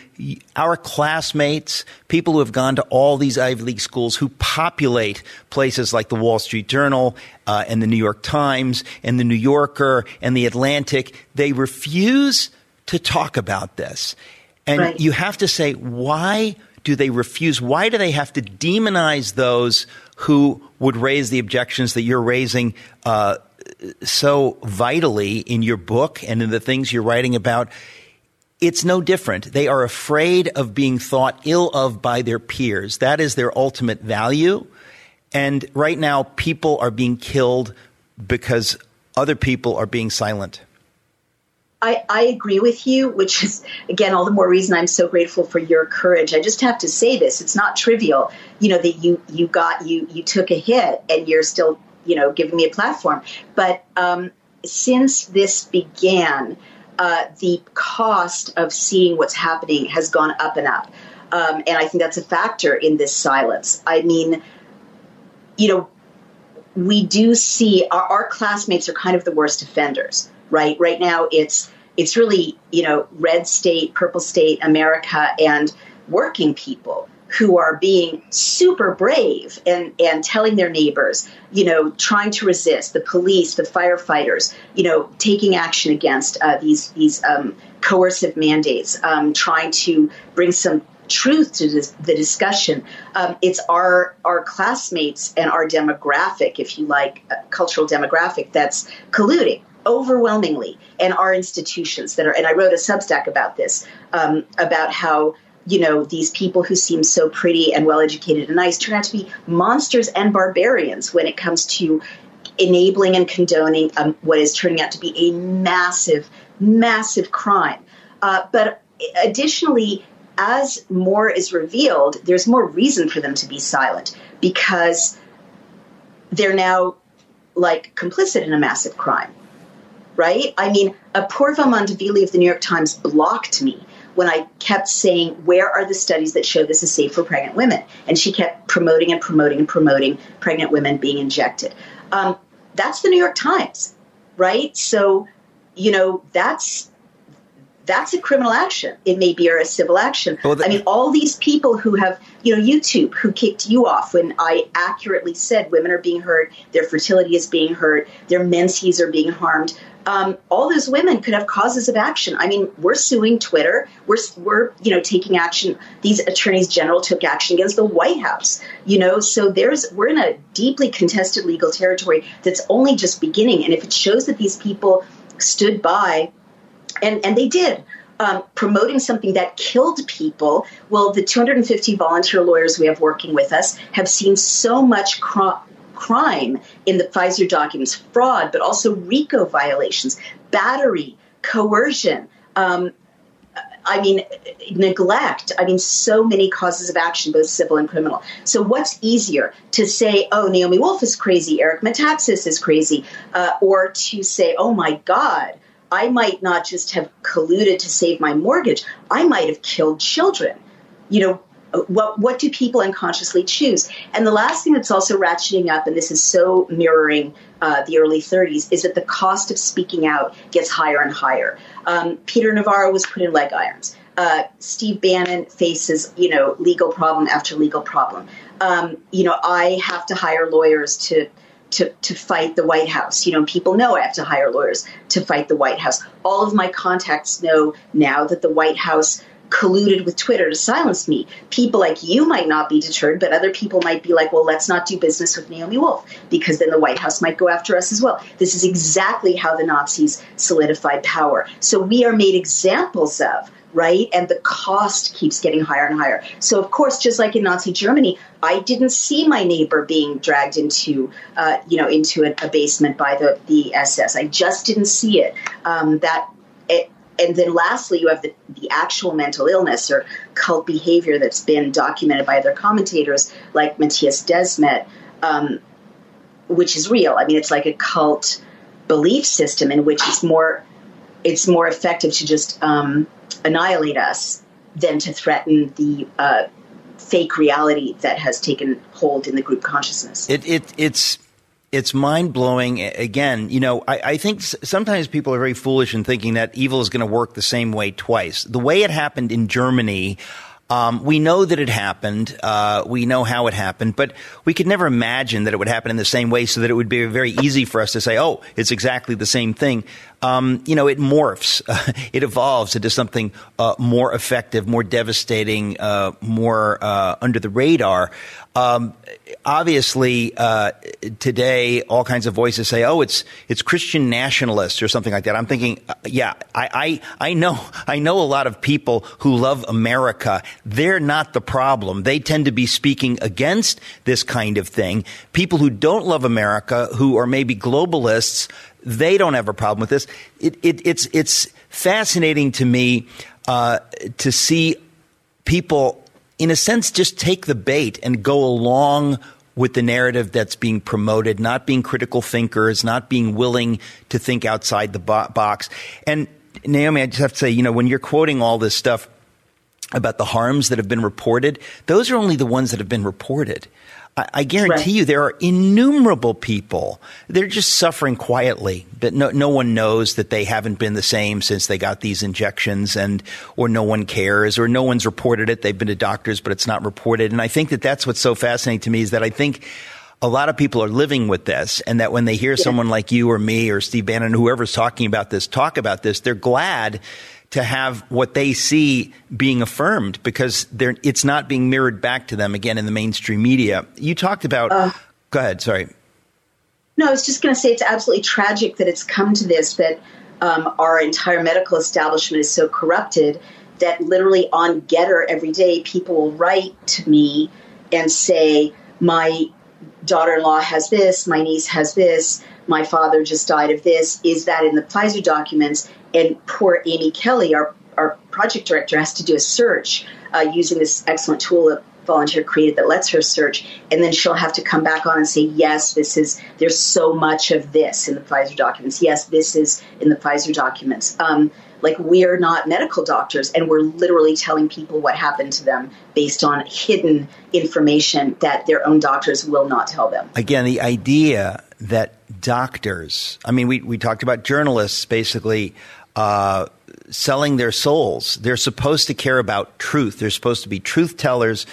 B: our classmates, people who have gone to all these Ivy League schools who populate places like the Wall Street Journal uh, and the New York Times and the New Yorker and the Atlantic, they refuse to talk about this. And right. you have to say, why do they refuse? Why do they have to demonize those who would raise the objections that you're raising? Uh, so vitally in your book and in the things you're writing about, it's no different. They are afraid of being thought ill of by their peers. That is their ultimate value. And right now, people are being killed because other people are being silent.
C: I, I, agree with you, which is, again, all the more reason I'm so grateful for your courage. I just have to say this. It's not trivial, you know, that you, you got, you, you took a hit and you're still you know, giving me a platform. But um, since this began, uh, the cost of seeing what's happening has gone up and up. Um, and I think that's a factor in this silence. I mean, you know, we do see our, our classmates are kind of the worst offenders, right? Right now, it's it's really you know red state, purple state, America, and working people who are being super brave and, and telling their neighbors, you know, trying to resist the police, the firefighters, you know, taking action against uh, these these um, coercive mandates, um, trying to bring some truth to this, the discussion. Um, it's our our classmates and our demographic, if you like, uh, cultural demographic that's colluding overwhelmingly, and our institutions that are. And I wrote a Substack about this, um, about how you know, these people who seem so pretty and well educated and nice turn out to be monsters and barbarians when it comes to enabling and condoning um, what is turning out to be a massive, massive crime. Uh, but additionally, as more is revealed, there's more reason for them to be silent because they're now like complicit in a massive crime. right? I mean, a Apoorva Mandavilli of the New York Times blocked me when I kept saying, Where are the studies that show this is safe for pregnant women? And she kept promoting and promoting and promoting pregnant women being injected. Um, that's the New York Times, right? So, you know, that's that's a criminal action. It may be or a civil action. Well, the, I mean, all these people who have, you know, YouTube, who kicked you off when I accurately said women are being hurt, their fertility is being hurt, their menses are being harmed um, all those women could have causes of action. I mean, we're suing Twitter. We're, we're, you know, taking action. These attorneys general took action against the White House. You know, so there's we're in a deeply contested legal territory that's only just beginning. And if it shows that these people stood by, and and they did. Um, promoting something that killed people. Well, the 250 volunteer lawyers we have working with us have seen so much crime in the Pfizer documents fraud, but also RICO violations, battery, coercion. Um, I mean, neglect. I mean, so many causes of action, both civil and criminal. So, what's easier to say, oh, Naomi Wolf is crazy, Eric Metaxas is crazy, uh, or to say, oh my God, I might not just have colluded to save my mortgage, I might have killed children. You know, what what do people unconsciously choose? And the last thing that's also ratcheting up, and this is so mirroring uh, the early 30s, is that the cost of speaking out gets higher and higher. Um, Peter Navarro was put in leg irons. Uh, Steve Bannon faces, you know, legal problem after legal problem. Um, you know, I have to hire lawyers to to, to fight the White House. You know, people know I have to hire lawyers to fight the White House. All of my contacts know now that the White House colluded with Twitter to silence me. People like you might not be deterred, but other people might be like, well, let's not do business with Naomi Wolf because then the White House might go after us as well. This is exactly how the Nazis solidified power. So we are made examples of right? And the cost keeps getting higher and higher. So, of course, just like in Nazi Germany, I didn't see my neighbor being dragged into, uh, you know, into a, a, basement by the, the SS. I just didn't see it. Um, that it, and then lastly, you have the, the actual mental illness or cult behavior that's been documented by other commentators like Mattias Desmet, um, which is real. I mean, it's like a cult belief system in which it's more it's more effective to just um, annihilate us than to threaten the uh, fake reality that has taken hold in the group consciousness.
B: It, it it's it's mind blowing. Again, you know, I, I, think sometimes people are very foolish in thinking that evil is going to work the same way twice. The way it happened in Germany, um, we know that it happened. Uh, we know how it happened, but we could never imagine that it would happen in the same way so that it would be very easy for us to say, oh, it's exactly the same thing. Um, you know, it morphs, it evolves into something uh, more effective, more devastating, uh, more uh, under the radar. Um, obviously, uh, today, all kinds of voices say, "Oh, it's it's Christian nationalists or something like that." I'm thinking, uh, yeah, I, I I know I know a lot of people who love America. They're not the problem. They tend to be speaking against this kind of thing. People who don't love America, who are maybe globalists, they don't have a problem with this. It, it, it's it's fascinating to me uh, to see people in a sense, just take the bait and go along with the narrative that's being promoted, not being critical thinkers, not being willing to think outside the bo- box. And Naomi, I just have to say, you know, when you're quoting all this stuff about the harms that have been reported, those are only the ones that have been reported. I, I guarantee right. you there are innumerable people. They're just suffering quietly, but no, no one knows that they haven't been the same since they got these injections and, or no one cares or no one's reported it. They've been to doctors, but it's not reported. And I think that that's what's so fascinating to me is that I think a lot of people are living with this and that when they hear yeah. someone like you or me or Steve Bannon, whoever's talking about this, talk about this, they're glad to have what they see being affirmed because it's not being mirrored back to them again in the mainstream media. You talked about. Uh, go ahead. Sorry.
C: No, I was just going to say it's absolutely tragic that it's come to this that um, our entire medical establishment is so corrupted that literally on Gettr every day people will write to me and say my daughter-in-law has this, my niece has this, my father just died of this. Is that in the Pfizer documents? and poor Amy Kelly, our, our project director, has to do a search uh, using this excellent tool that volunteer created that lets her search, and then she'll have to come back on and say, yes, this is, there's so much of this in the Pfizer documents. Yes, this is in the Pfizer documents. Um, like we're not medical doctors and we're literally telling people what happened to them based on hidden information that their own doctors will not tell them.
B: Again, the idea that doctors, I mean, we, we talked about journalists basically uh, selling their souls. They're supposed to care about truth, they're supposed to be truth tellers.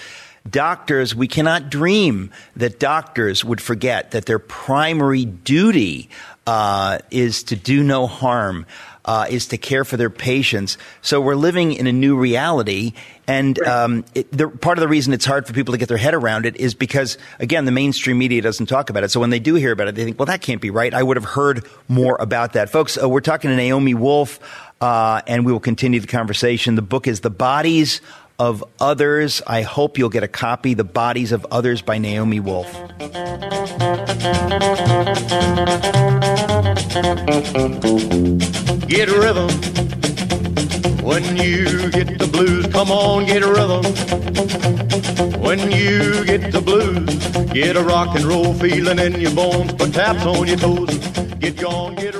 B: Doctors, we cannot dream that doctors would forget that their primary duty uh, is to do no harm uh, is to care for their patients. So we're living in a new reality. And um, it, the, part of the reason it's hard for people to get their head around it is because, again, the mainstream media doesn't talk about it. So when they do hear about it, they think, well, that can't be right. I would have heard more about that. Folks, uh, we're talking to Naomi Wolf, uh, and we will continue the conversation. The book is The Bodies of Others. I hope you'll get a copy, The Bodies of Others by Naomi Wolf.
E: Get a rhythm. When you get the blues, come on, get a rhythm. When you get the blues, get a rock and roll feeling in your bones, put taps on your toes, get gone, get a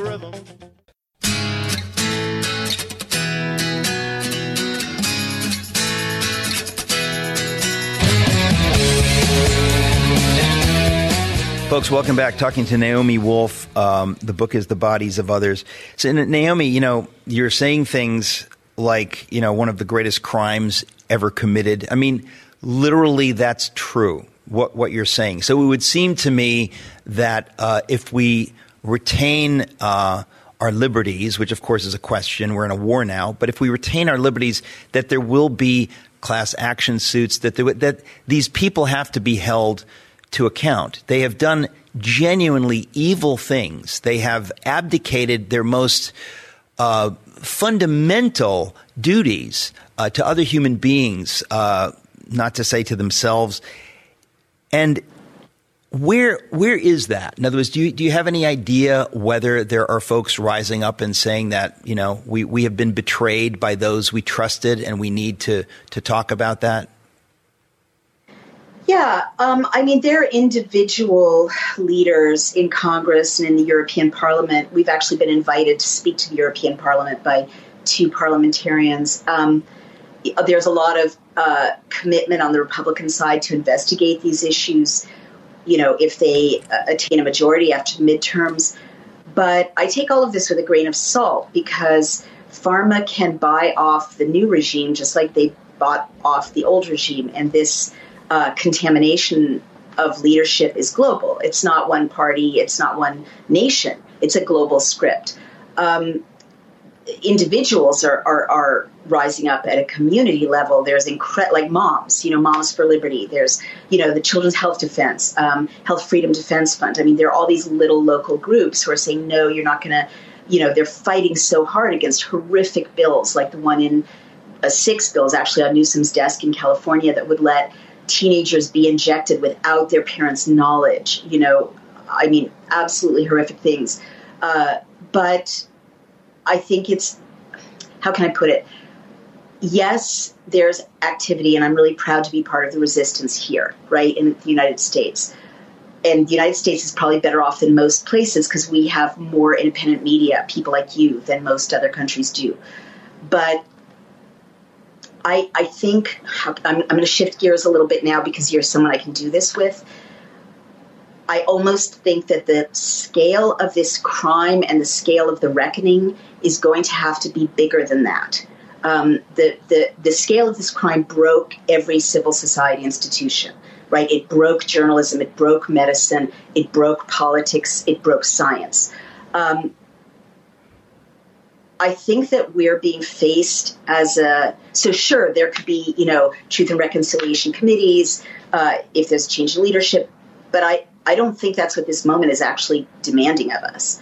B: Folks, welcome back. Talking to Naomi Wolf. Um, the book is The Bodies of Others. So, Naomi, you know, you're saying things like, you know, one of the greatest crimes ever committed. I mean, literally, that's true, what, what you're saying. So it would seem to me that uh, if we retain uh, our liberties, which of course is a question, we're in a war now, but if we retain our liberties, that there will be class action suits, that, there, that these people have to be held to account. They have done genuinely evil things. They have abdicated their most uh, fundamental duties uh, to other human beings, uh, not to say to themselves. And where where is that? In other words, do you do you have any idea whether there are folks rising up and saying that you know we, we have been betrayed by those we trusted and we need to to talk about that?
C: Yeah, um, I mean, there are individual leaders in Congress and in the European Parliament. We've actually been invited to speak to the European Parliament by two parliamentarians. Um, there's a lot of uh, commitment on the Republican side to investigate these issues, you know, if they uh, attain a majority after the midterms. But I take all of this with a grain of salt because pharma can buy off the new regime just like they bought off the old regime. And this uh, contamination of leadership is global. It's not one party, it's not one nation, it's a global script. Um, individuals are, are, are, rising up at a community level. There's incre- like moms, you know, Moms for Liberty. There's, you know, the Children's Health Defense, um, Health Freedom Defense Fund. I mean, there are all these little local groups who are saying, no, you're not going to, you know, they're fighting so hard against horrific bills like the one in a six bills actually on Newsom's desk in California that would let teenagers be injected without their parents' knowledge. You know, I mean, absolutely horrific things. Uh, but I think it's, how can I put it? Yes, there's activity, and I'm really proud to be part of the resistance here, right, in the United States. And the United States is probably better off than most places because we have more independent media, people like you, than most other countries do. But I, I think I'm, I'm going to shift gears a little bit now because you're someone I can do this with. I almost think that the scale of this crime and the scale of the reckoning is going to have to be bigger than that. Um, the, the, the scale of this crime broke every civil society institution, right? It broke journalism, it broke medicine, it broke politics, it broke science. Um, I think that we're being faced as a so sure there could be you know truth and reconciliation committees uh, if there's change in leadership, but I I don't think that's what this moment is actually demanding of us.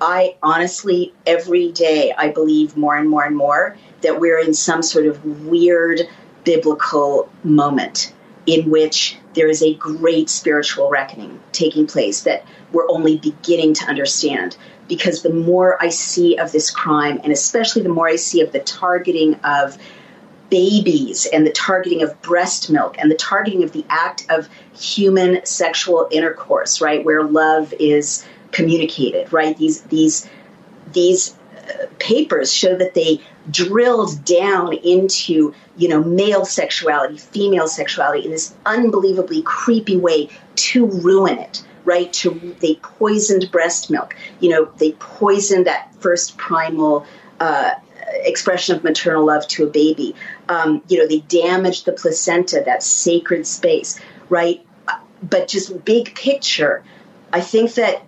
C: I honestly every day I believe more and more and more that we're in some sort of weird biblical moment in which there is a great spiritual reckoning taking place that we're only beginning to understand because the more I see of this crime, and especially the more I see of the targeting of babies and the targeting of breast milk and the targeting of the act of human sexual intercourse, right, where love is communicated, right? These these these uh, papers show that they drilled down into you know male sexuality, female sexuality in this unbelievably creepy way to ruin it. Right? To they poisoned breast milk. You know, they poisoned that first primal uh, expression of maternal love to a baby. Um, you know, they damaged the placenta, that sacred space. Right? But just big picture, I think that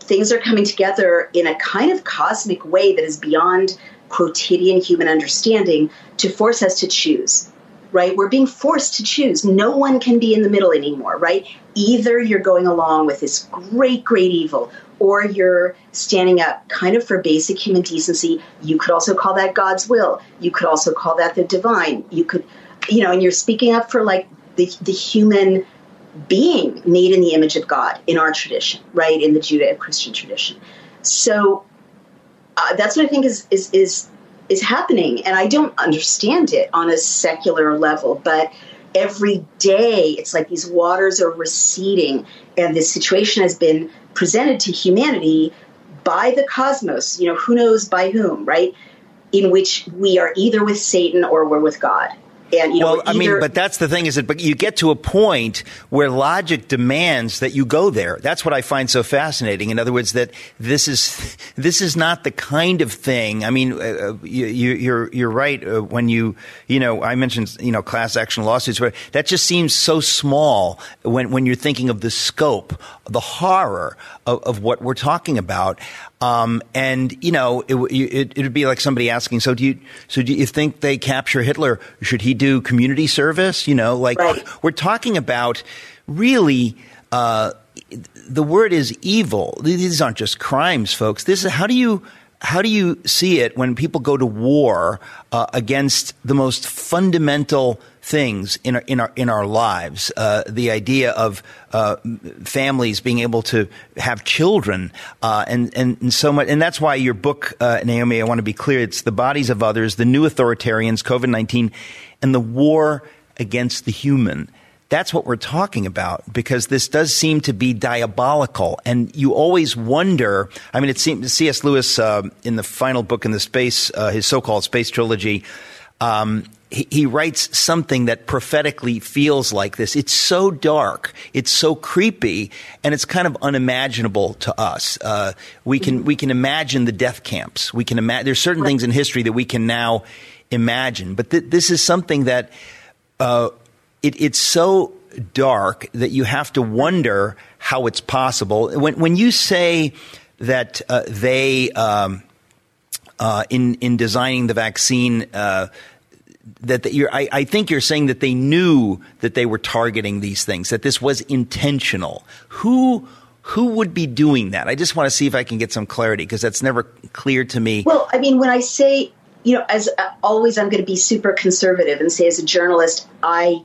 C: things are coming together in a kind of cosmic way that is beyond quotidian human understanding to force us to choose right? We're being forced to choose. No one can be in the middle anymore right? Either you're going along with this great great evil or you're standing up kind of for basic human decency. You could also call that god's will. You could also call that the divine. You could you know and you're speaking up for like the, the human being made in the image of God in our tradition, right? In the Judeo Christian tradition. So uh, that's what I think is is is is happening, and I don't understand it on a secular level, but every day it's like these waters are receding, and this situation has been presented to humanity by the cosmos. You know, who knows by whom, right? In which we are either with Satan or we're with God.
B: And, you know, well, I mean, but that's the thing is that, but you get to a point where logic demands that you go there. That's what I find so fascinating. In other words, that this is, this is not the kind of thing. I mean, uh, uh you, you're, you're right. Uh, when you, you know, I mentioned, you know, class action lawsuits, but that just seems so small when, when you're thinking of the scope, the horror of, of what we're talking about. Um, and you know, it, it, would be like somebody asking, "So do you? So do you think they capture Hitler? Should he do community service?" You know, like right. we're talking about really. Uh, the word is evil. These aren't just crimes, folks. This is how do you how do you see it when people go to war uh, against the most fundamental things in our in our in our lives. Uh, the idea of uh, families being able to have children, uh, and, and, and so much, and that's why your book, uh, Naomi. I want to be clear. It's the bodies of others, the new authoritarians, COVID nineteen, and the war against the human. That's what we're talking about because this does seem to be diabolical. And you always wonder. I mean, it seems C.S. Lewis, uh, in the final book in the space, uh, his so called space trilogy, um, he, he, writes something that prophetically feels like this. It's so dark, it's so creepy, and it's kind of unimaginable to us. Uh, we can we can imagine the death camps. We can imagine. There's certain things in history that we can now imagine, but th- this is something that uh, it, it's so dark that you have to wonder how it's possible. When when you say that uh, they um, uh, in in designing the vaccine uh, that you're, I, I, think you're saying that they knew that they were targeting these things, that this was intentional. Who who would be doing that? I just want to see if I can get some clarity because that's never clear to me.
C: Well, I mean, when I say, you know, as always, I'm going to be super conservative and say, as a journalist, I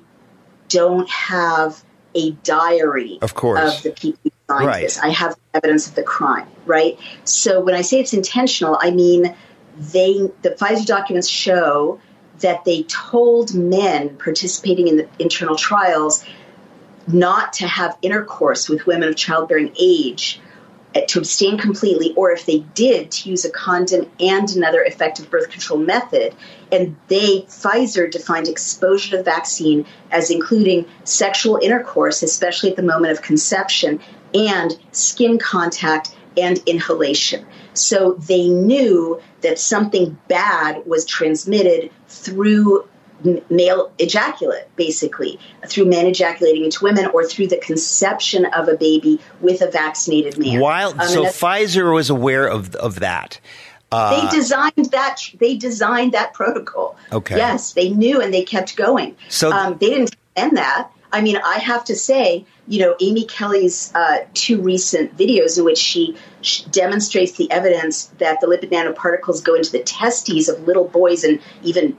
C: don't have a diary
B: of course
C: of the people who signed right. this. I have evidence of the crime, right? So when I say it's intentional, I mean they the Pfizer documents show that they told men participating in the internal trials not to have intercourse with women of childbearing age, eh, to abstain completely, or if they did, to use a condom and another effective birth control method. And they, Pfizer, defined exposure to the vaccine as including sexual intercourse, especially at the moment of conception, and skin contact and inhalation. So they knew that something bad was transmitted through male ejaculate, basically, through men ejaculating into women or through the conception of a baby with a vaccinated man.
B: While, um, so Pfizer was aware of, of that.
C: Uh, they designed that. They designed that protocol.
B: Okay.
C: Yes, they knew, and they kept going. So um, they didn't end that. I mean, I have to say, you know, Amy Kelly's uh, two recent videos in which she, she, demonstrates the evidence that the lipid nanoparticles go into the testes of little boys and even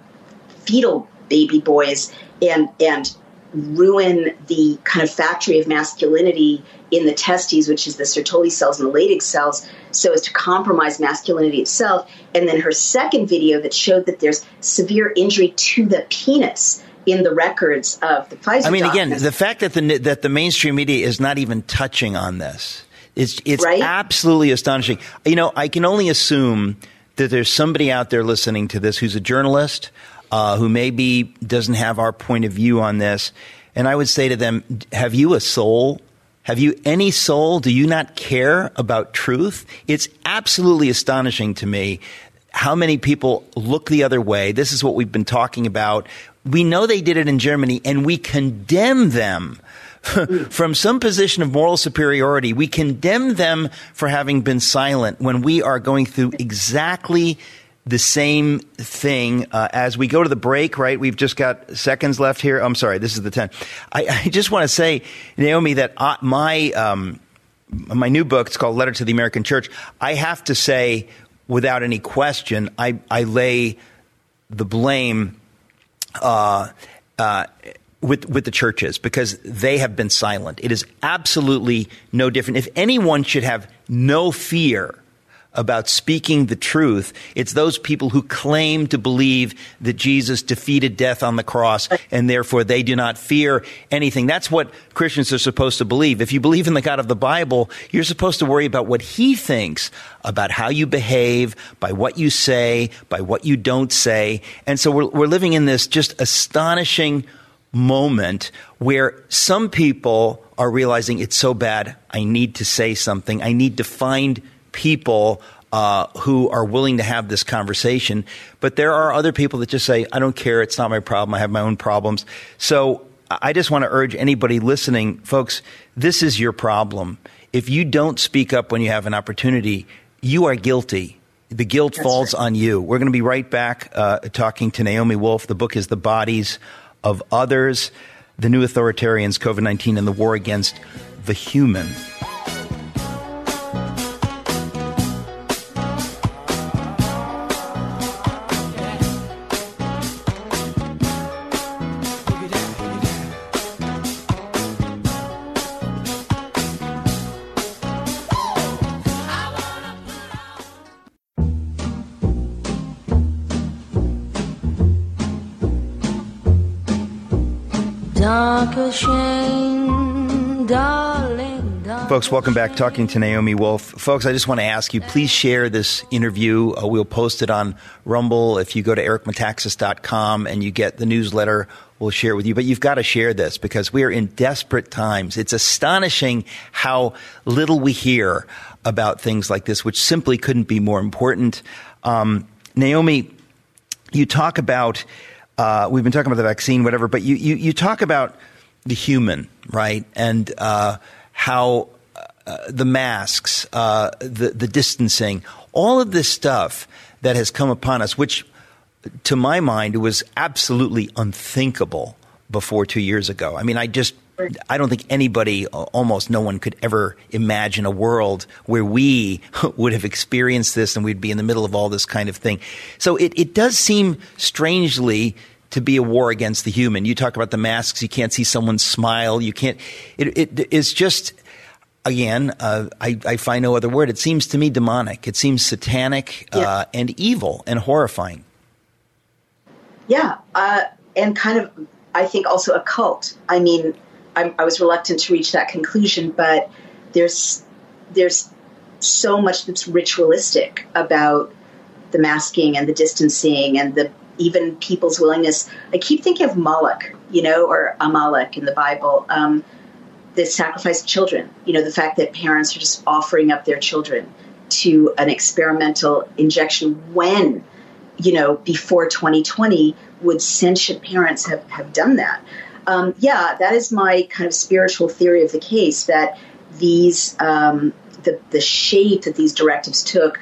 C: fetal baby boys and and ruin the kind of factory of masculinity in the testes, which is the Sertoli cells and the Leydig cells, so as to compromise masculinity itself. And then her second video that showed that there's severe injury to the penis in the records of the Pfizer.
B: I mean, again, the fact that the that the mainstream media is not even touching on this, it's it's
C: Right?
B: absolutely astonishing. You know, I can only assume that there's somebody out there listening to this who's a journalist uh, who maybe doesn't have our point of view on this, and I would say to them, "Have you a soul?" Have you any soul? Do you not care about truth? It's absolutely astonishing to me how many people look the other way. This is what we've been talking about. We know they did it in Germany and we condemn them from some position of moral superiority. We condemn them for having been silent when we are going through exactly the same thing uh, as we go to the break, right? We've just got seconds left here. I'm sorry, this is the 10. I, I just want to say, Naomi, that uh, my, um, my new book, it's called Letter to the American Church. I have to say, without any question, I, I lay the blame uh, uh, with with the churches because they have been silent. It is absolutely no different. If anyone should have no fear about speaking the truth, it's those people who claim to believe that Jesus defeated death on the cross and therefore they do not fear anything. That's what Christians are supposed to believe. If you believe in the God of the Bible, you're supposed to worry about what he thinks about how you behave, by what you say, by what you don't say. And so we're, we're living in this just astonishing moment where some people are realizing it's so bad, I need to say something. I need to find people uh, who are willing to have this conversation. But there are other people that just say, I don't care. It's not my problem. I have my own problems. So I just want to urge anybody listening, folks, this is your problem. If you don't speak up when you have an opportunity, you are guilty. The guilt falls on you. We're going to be right back uh, talking to Naomi Wolf. The book is The Bodies of Others, The New Authoritarians, COVID 19, and the War Against the Human. Folks, welcome back. Talking to Naomi Wolf. Folks, I just want to ask you, please share this interview. Uh, we'll post it on Rumble. If you go to ericmetaxas.com and you get the newsletter, we'll share it with you. But you've got to share this because we are in desperate times. It's astonishing how little we hear about things like this, which simply couldn't be more important. Um, Naomi, you talk about uh, we've been talking about the vaccine, whatever, but you, you, you talk about the human, right? And uh, how uh, the masks, uh, the, the distancing, all of this stuff that has come upon us, which to my mind was absolutely unthinkable before two years ago. I mean, I just, I don't think anybody, almost no one could ever imagine a world where we would have experienced this and we'd be in the middle of all this kind of thing. So it, it does seem strangely to be a war against the human. You talk about the masks, you can't see someone smile, you can't, it, it is just, again, uh, I, I find no other word. It seems to me demonic. It seems satanic uh, and evil and horrifying.
C: Yeah, uh, and kind of, I think also a cult. I mean, I, I was reluctant to reach that conclusion, but there's there's so much that's ritualistic about the masking and the distancing and the even people's willingness. I keep thinking of Moloch, you know, or Amalek in the Bible. Um, the sacrifice of children. You know, the fact that parents are just offering up their children to an experimental injection when you know, before 2020, would sentient parents have, have done that? Um, yeah, that is my kind of spiritual theory of the case that these, um, the, the shape that these directives took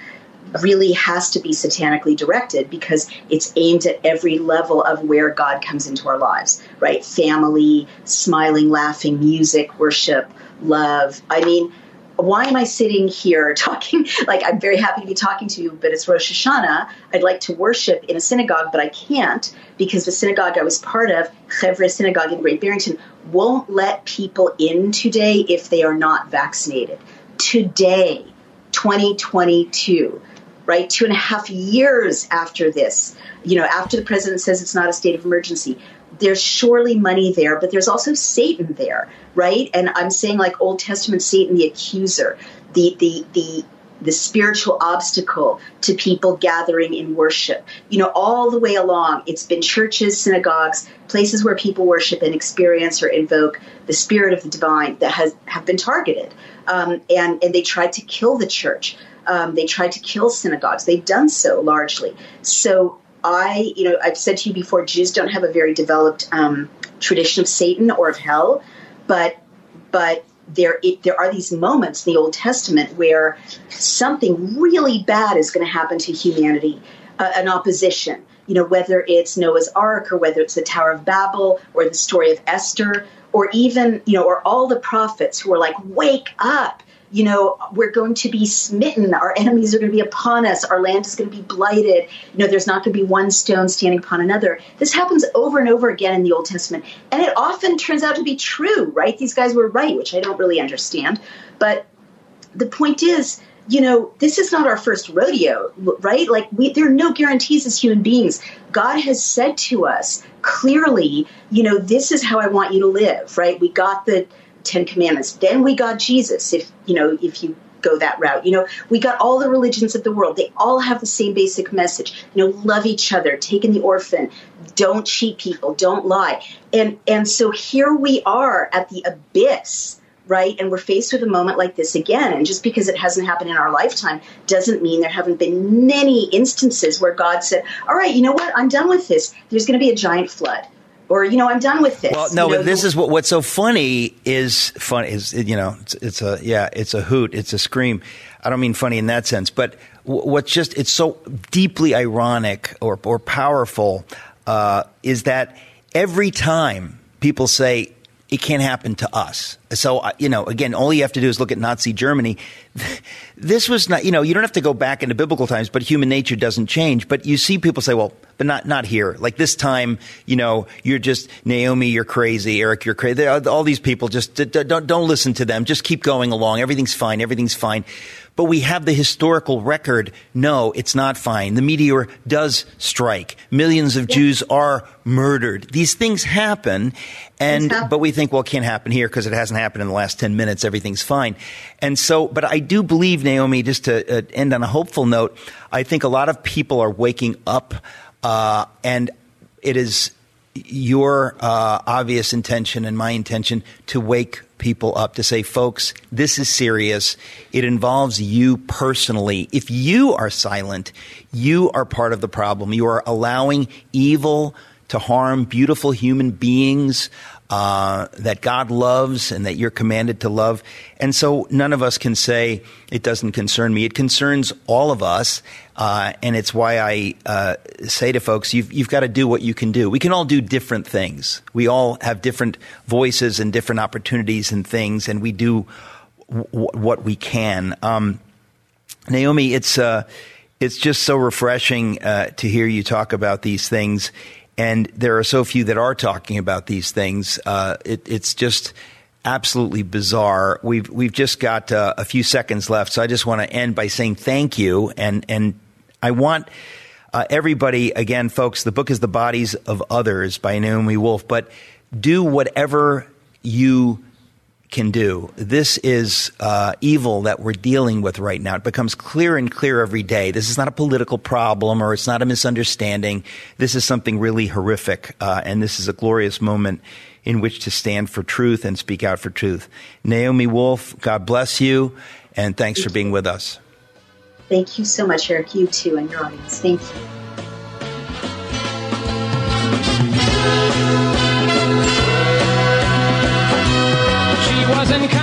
C: really has to be satanically directed because it's aimed at every level of where God comes into our lives, right? Family, smiling, laughing, music, worship, love. I mean, why am I sitting here talking? Like, I'm very happy to be talking to you, but it's Rosh Hashanah. I'd like to worship in a synagogue, but I can't because the synagogue I was part of, Hevreh Synagogue in Great Barrington, won't let people in today if they are not vaccinated. Today, 2022, right? Two and a half years after this, you know, after the president says it's not a state of emergency, there's surely money there, but there's also Satan there, right? And I'm saying like Old Testament Satan, the accuser, the the the the spiritual obstacle to people gathering in worship. You know, all the way along, it's been churches, synagogues, places where people worship and experience or invoke the spirit of the divine that has have been targeted, um, and and they tried to kill the church. Um, they tried to kill synagogues. They've done so largely. So I, you know, I've said to you before, Jews don't have a very developed um, tradition of Satan or of hell, but but there it, there are these moments in the Old Testament where something really bad is going to happen to humanity, uh, an opposition. You know, whether it's Noah's Ark or whether it's the Tower of Babel or the story of Esther or even you know or all the prophets who are like, wake up you know, we're going to be smitten. Our enemies are going to be upon us. Our land is going to be blighted. You know, there's not going to be one stone standing upon another. This happens over and over again in the Old Testament. And it often turns out to be true, right? These guys were right, which I don't really understand. But the point is, you know, this is not our first rodeo, right? Like, we, there are no guarantees as human beings. God has said to us clearly, you know, this is how I want you to live, right? We got the Ten Commandments. Then we got Jesus, if you know, if you go that route. You know, we got all the religions of the world. They all have the same basic message. You know, love each other, take in the orphan, don't cheat people, don't lie. And and so here we are at the abyss, right? And we're faced with a moment like this again. And just because it hasn't happened in our lifetime doesn't mean there haven't been many instances where God said, "All right, you know what? I'm done with this. There's going to be a giant flood." Or you know I'm done with this.
B: Well, no,
C: you know,
B: but this is what what's so funny is fun is you know it's, it's, a yeah it's a hoot it's a scream. I don't mean funny in that sense, but what's just it's so deeply ironic or or powerful uh, is that every time people say it can't happen to us. So, you know, again, all you have to do is look at Nazi Germany. This was not, you know, you don't have to go back into biblical times, but human nature doesn't change. But you see people say, well, but not, not here. Like this time, you know, you're just, Naomi, you're crazy. Eric, you're crazy. All these people just don't, don't listen to them. Just keep going along. Everything's fine. Everything's fine but we have the historical record. No, it's not fine. The meteor does strike. Millions of yeah. Jews are murdered. These things happen, and but we think, well, it can't happen here because it hasn't happened in the last ten minutes. Everything's fine, and so. But I do believe, Naomi, just to uh, end on a hopeful note, I think a lot of people are waking up, uh, and it is your uh, obvious intention and my intention to wake people up to say, folks, this is serious. It involves you personally. If you are silent, you are part of the problem. You are allowing evil to harm beautiful human beings uh, that God loves and that you're commanded to love. And so none of us can say it doesn't concern me. It concerns all of us. Uh, and it's why I uh, say to folks, you've, you've got to do what you can do. We can all do different things. We all have different voices and different opportunities and things, and we do w- what we can. Um, Naomi, it's uh, it's just so refreshing uh, to hear you talk about these things and there are so few that are talking about these things. Uh, it, it's just absolutely bizarre. We've we've just got uh, a few seconds left, so I just want to end by saying thank you, and and I want. Uh, everybody, again, folks, the book is The Bodies of Others by Naomi Wolf, but do whatever you can do. This is uh, evil that we're dealing with right now. It becomes clear and clear every day. This is not a political problem or it's not a misunderstanding. This is something really horrific, uh, and this is a glorious moment in which to stand for truth and speak out for truth. Naomi Wolf, God bless you, and thanks Thank for being with us.
C: Thank you so much, Eric. You too, and your audience. Thank you.
F: Wasn't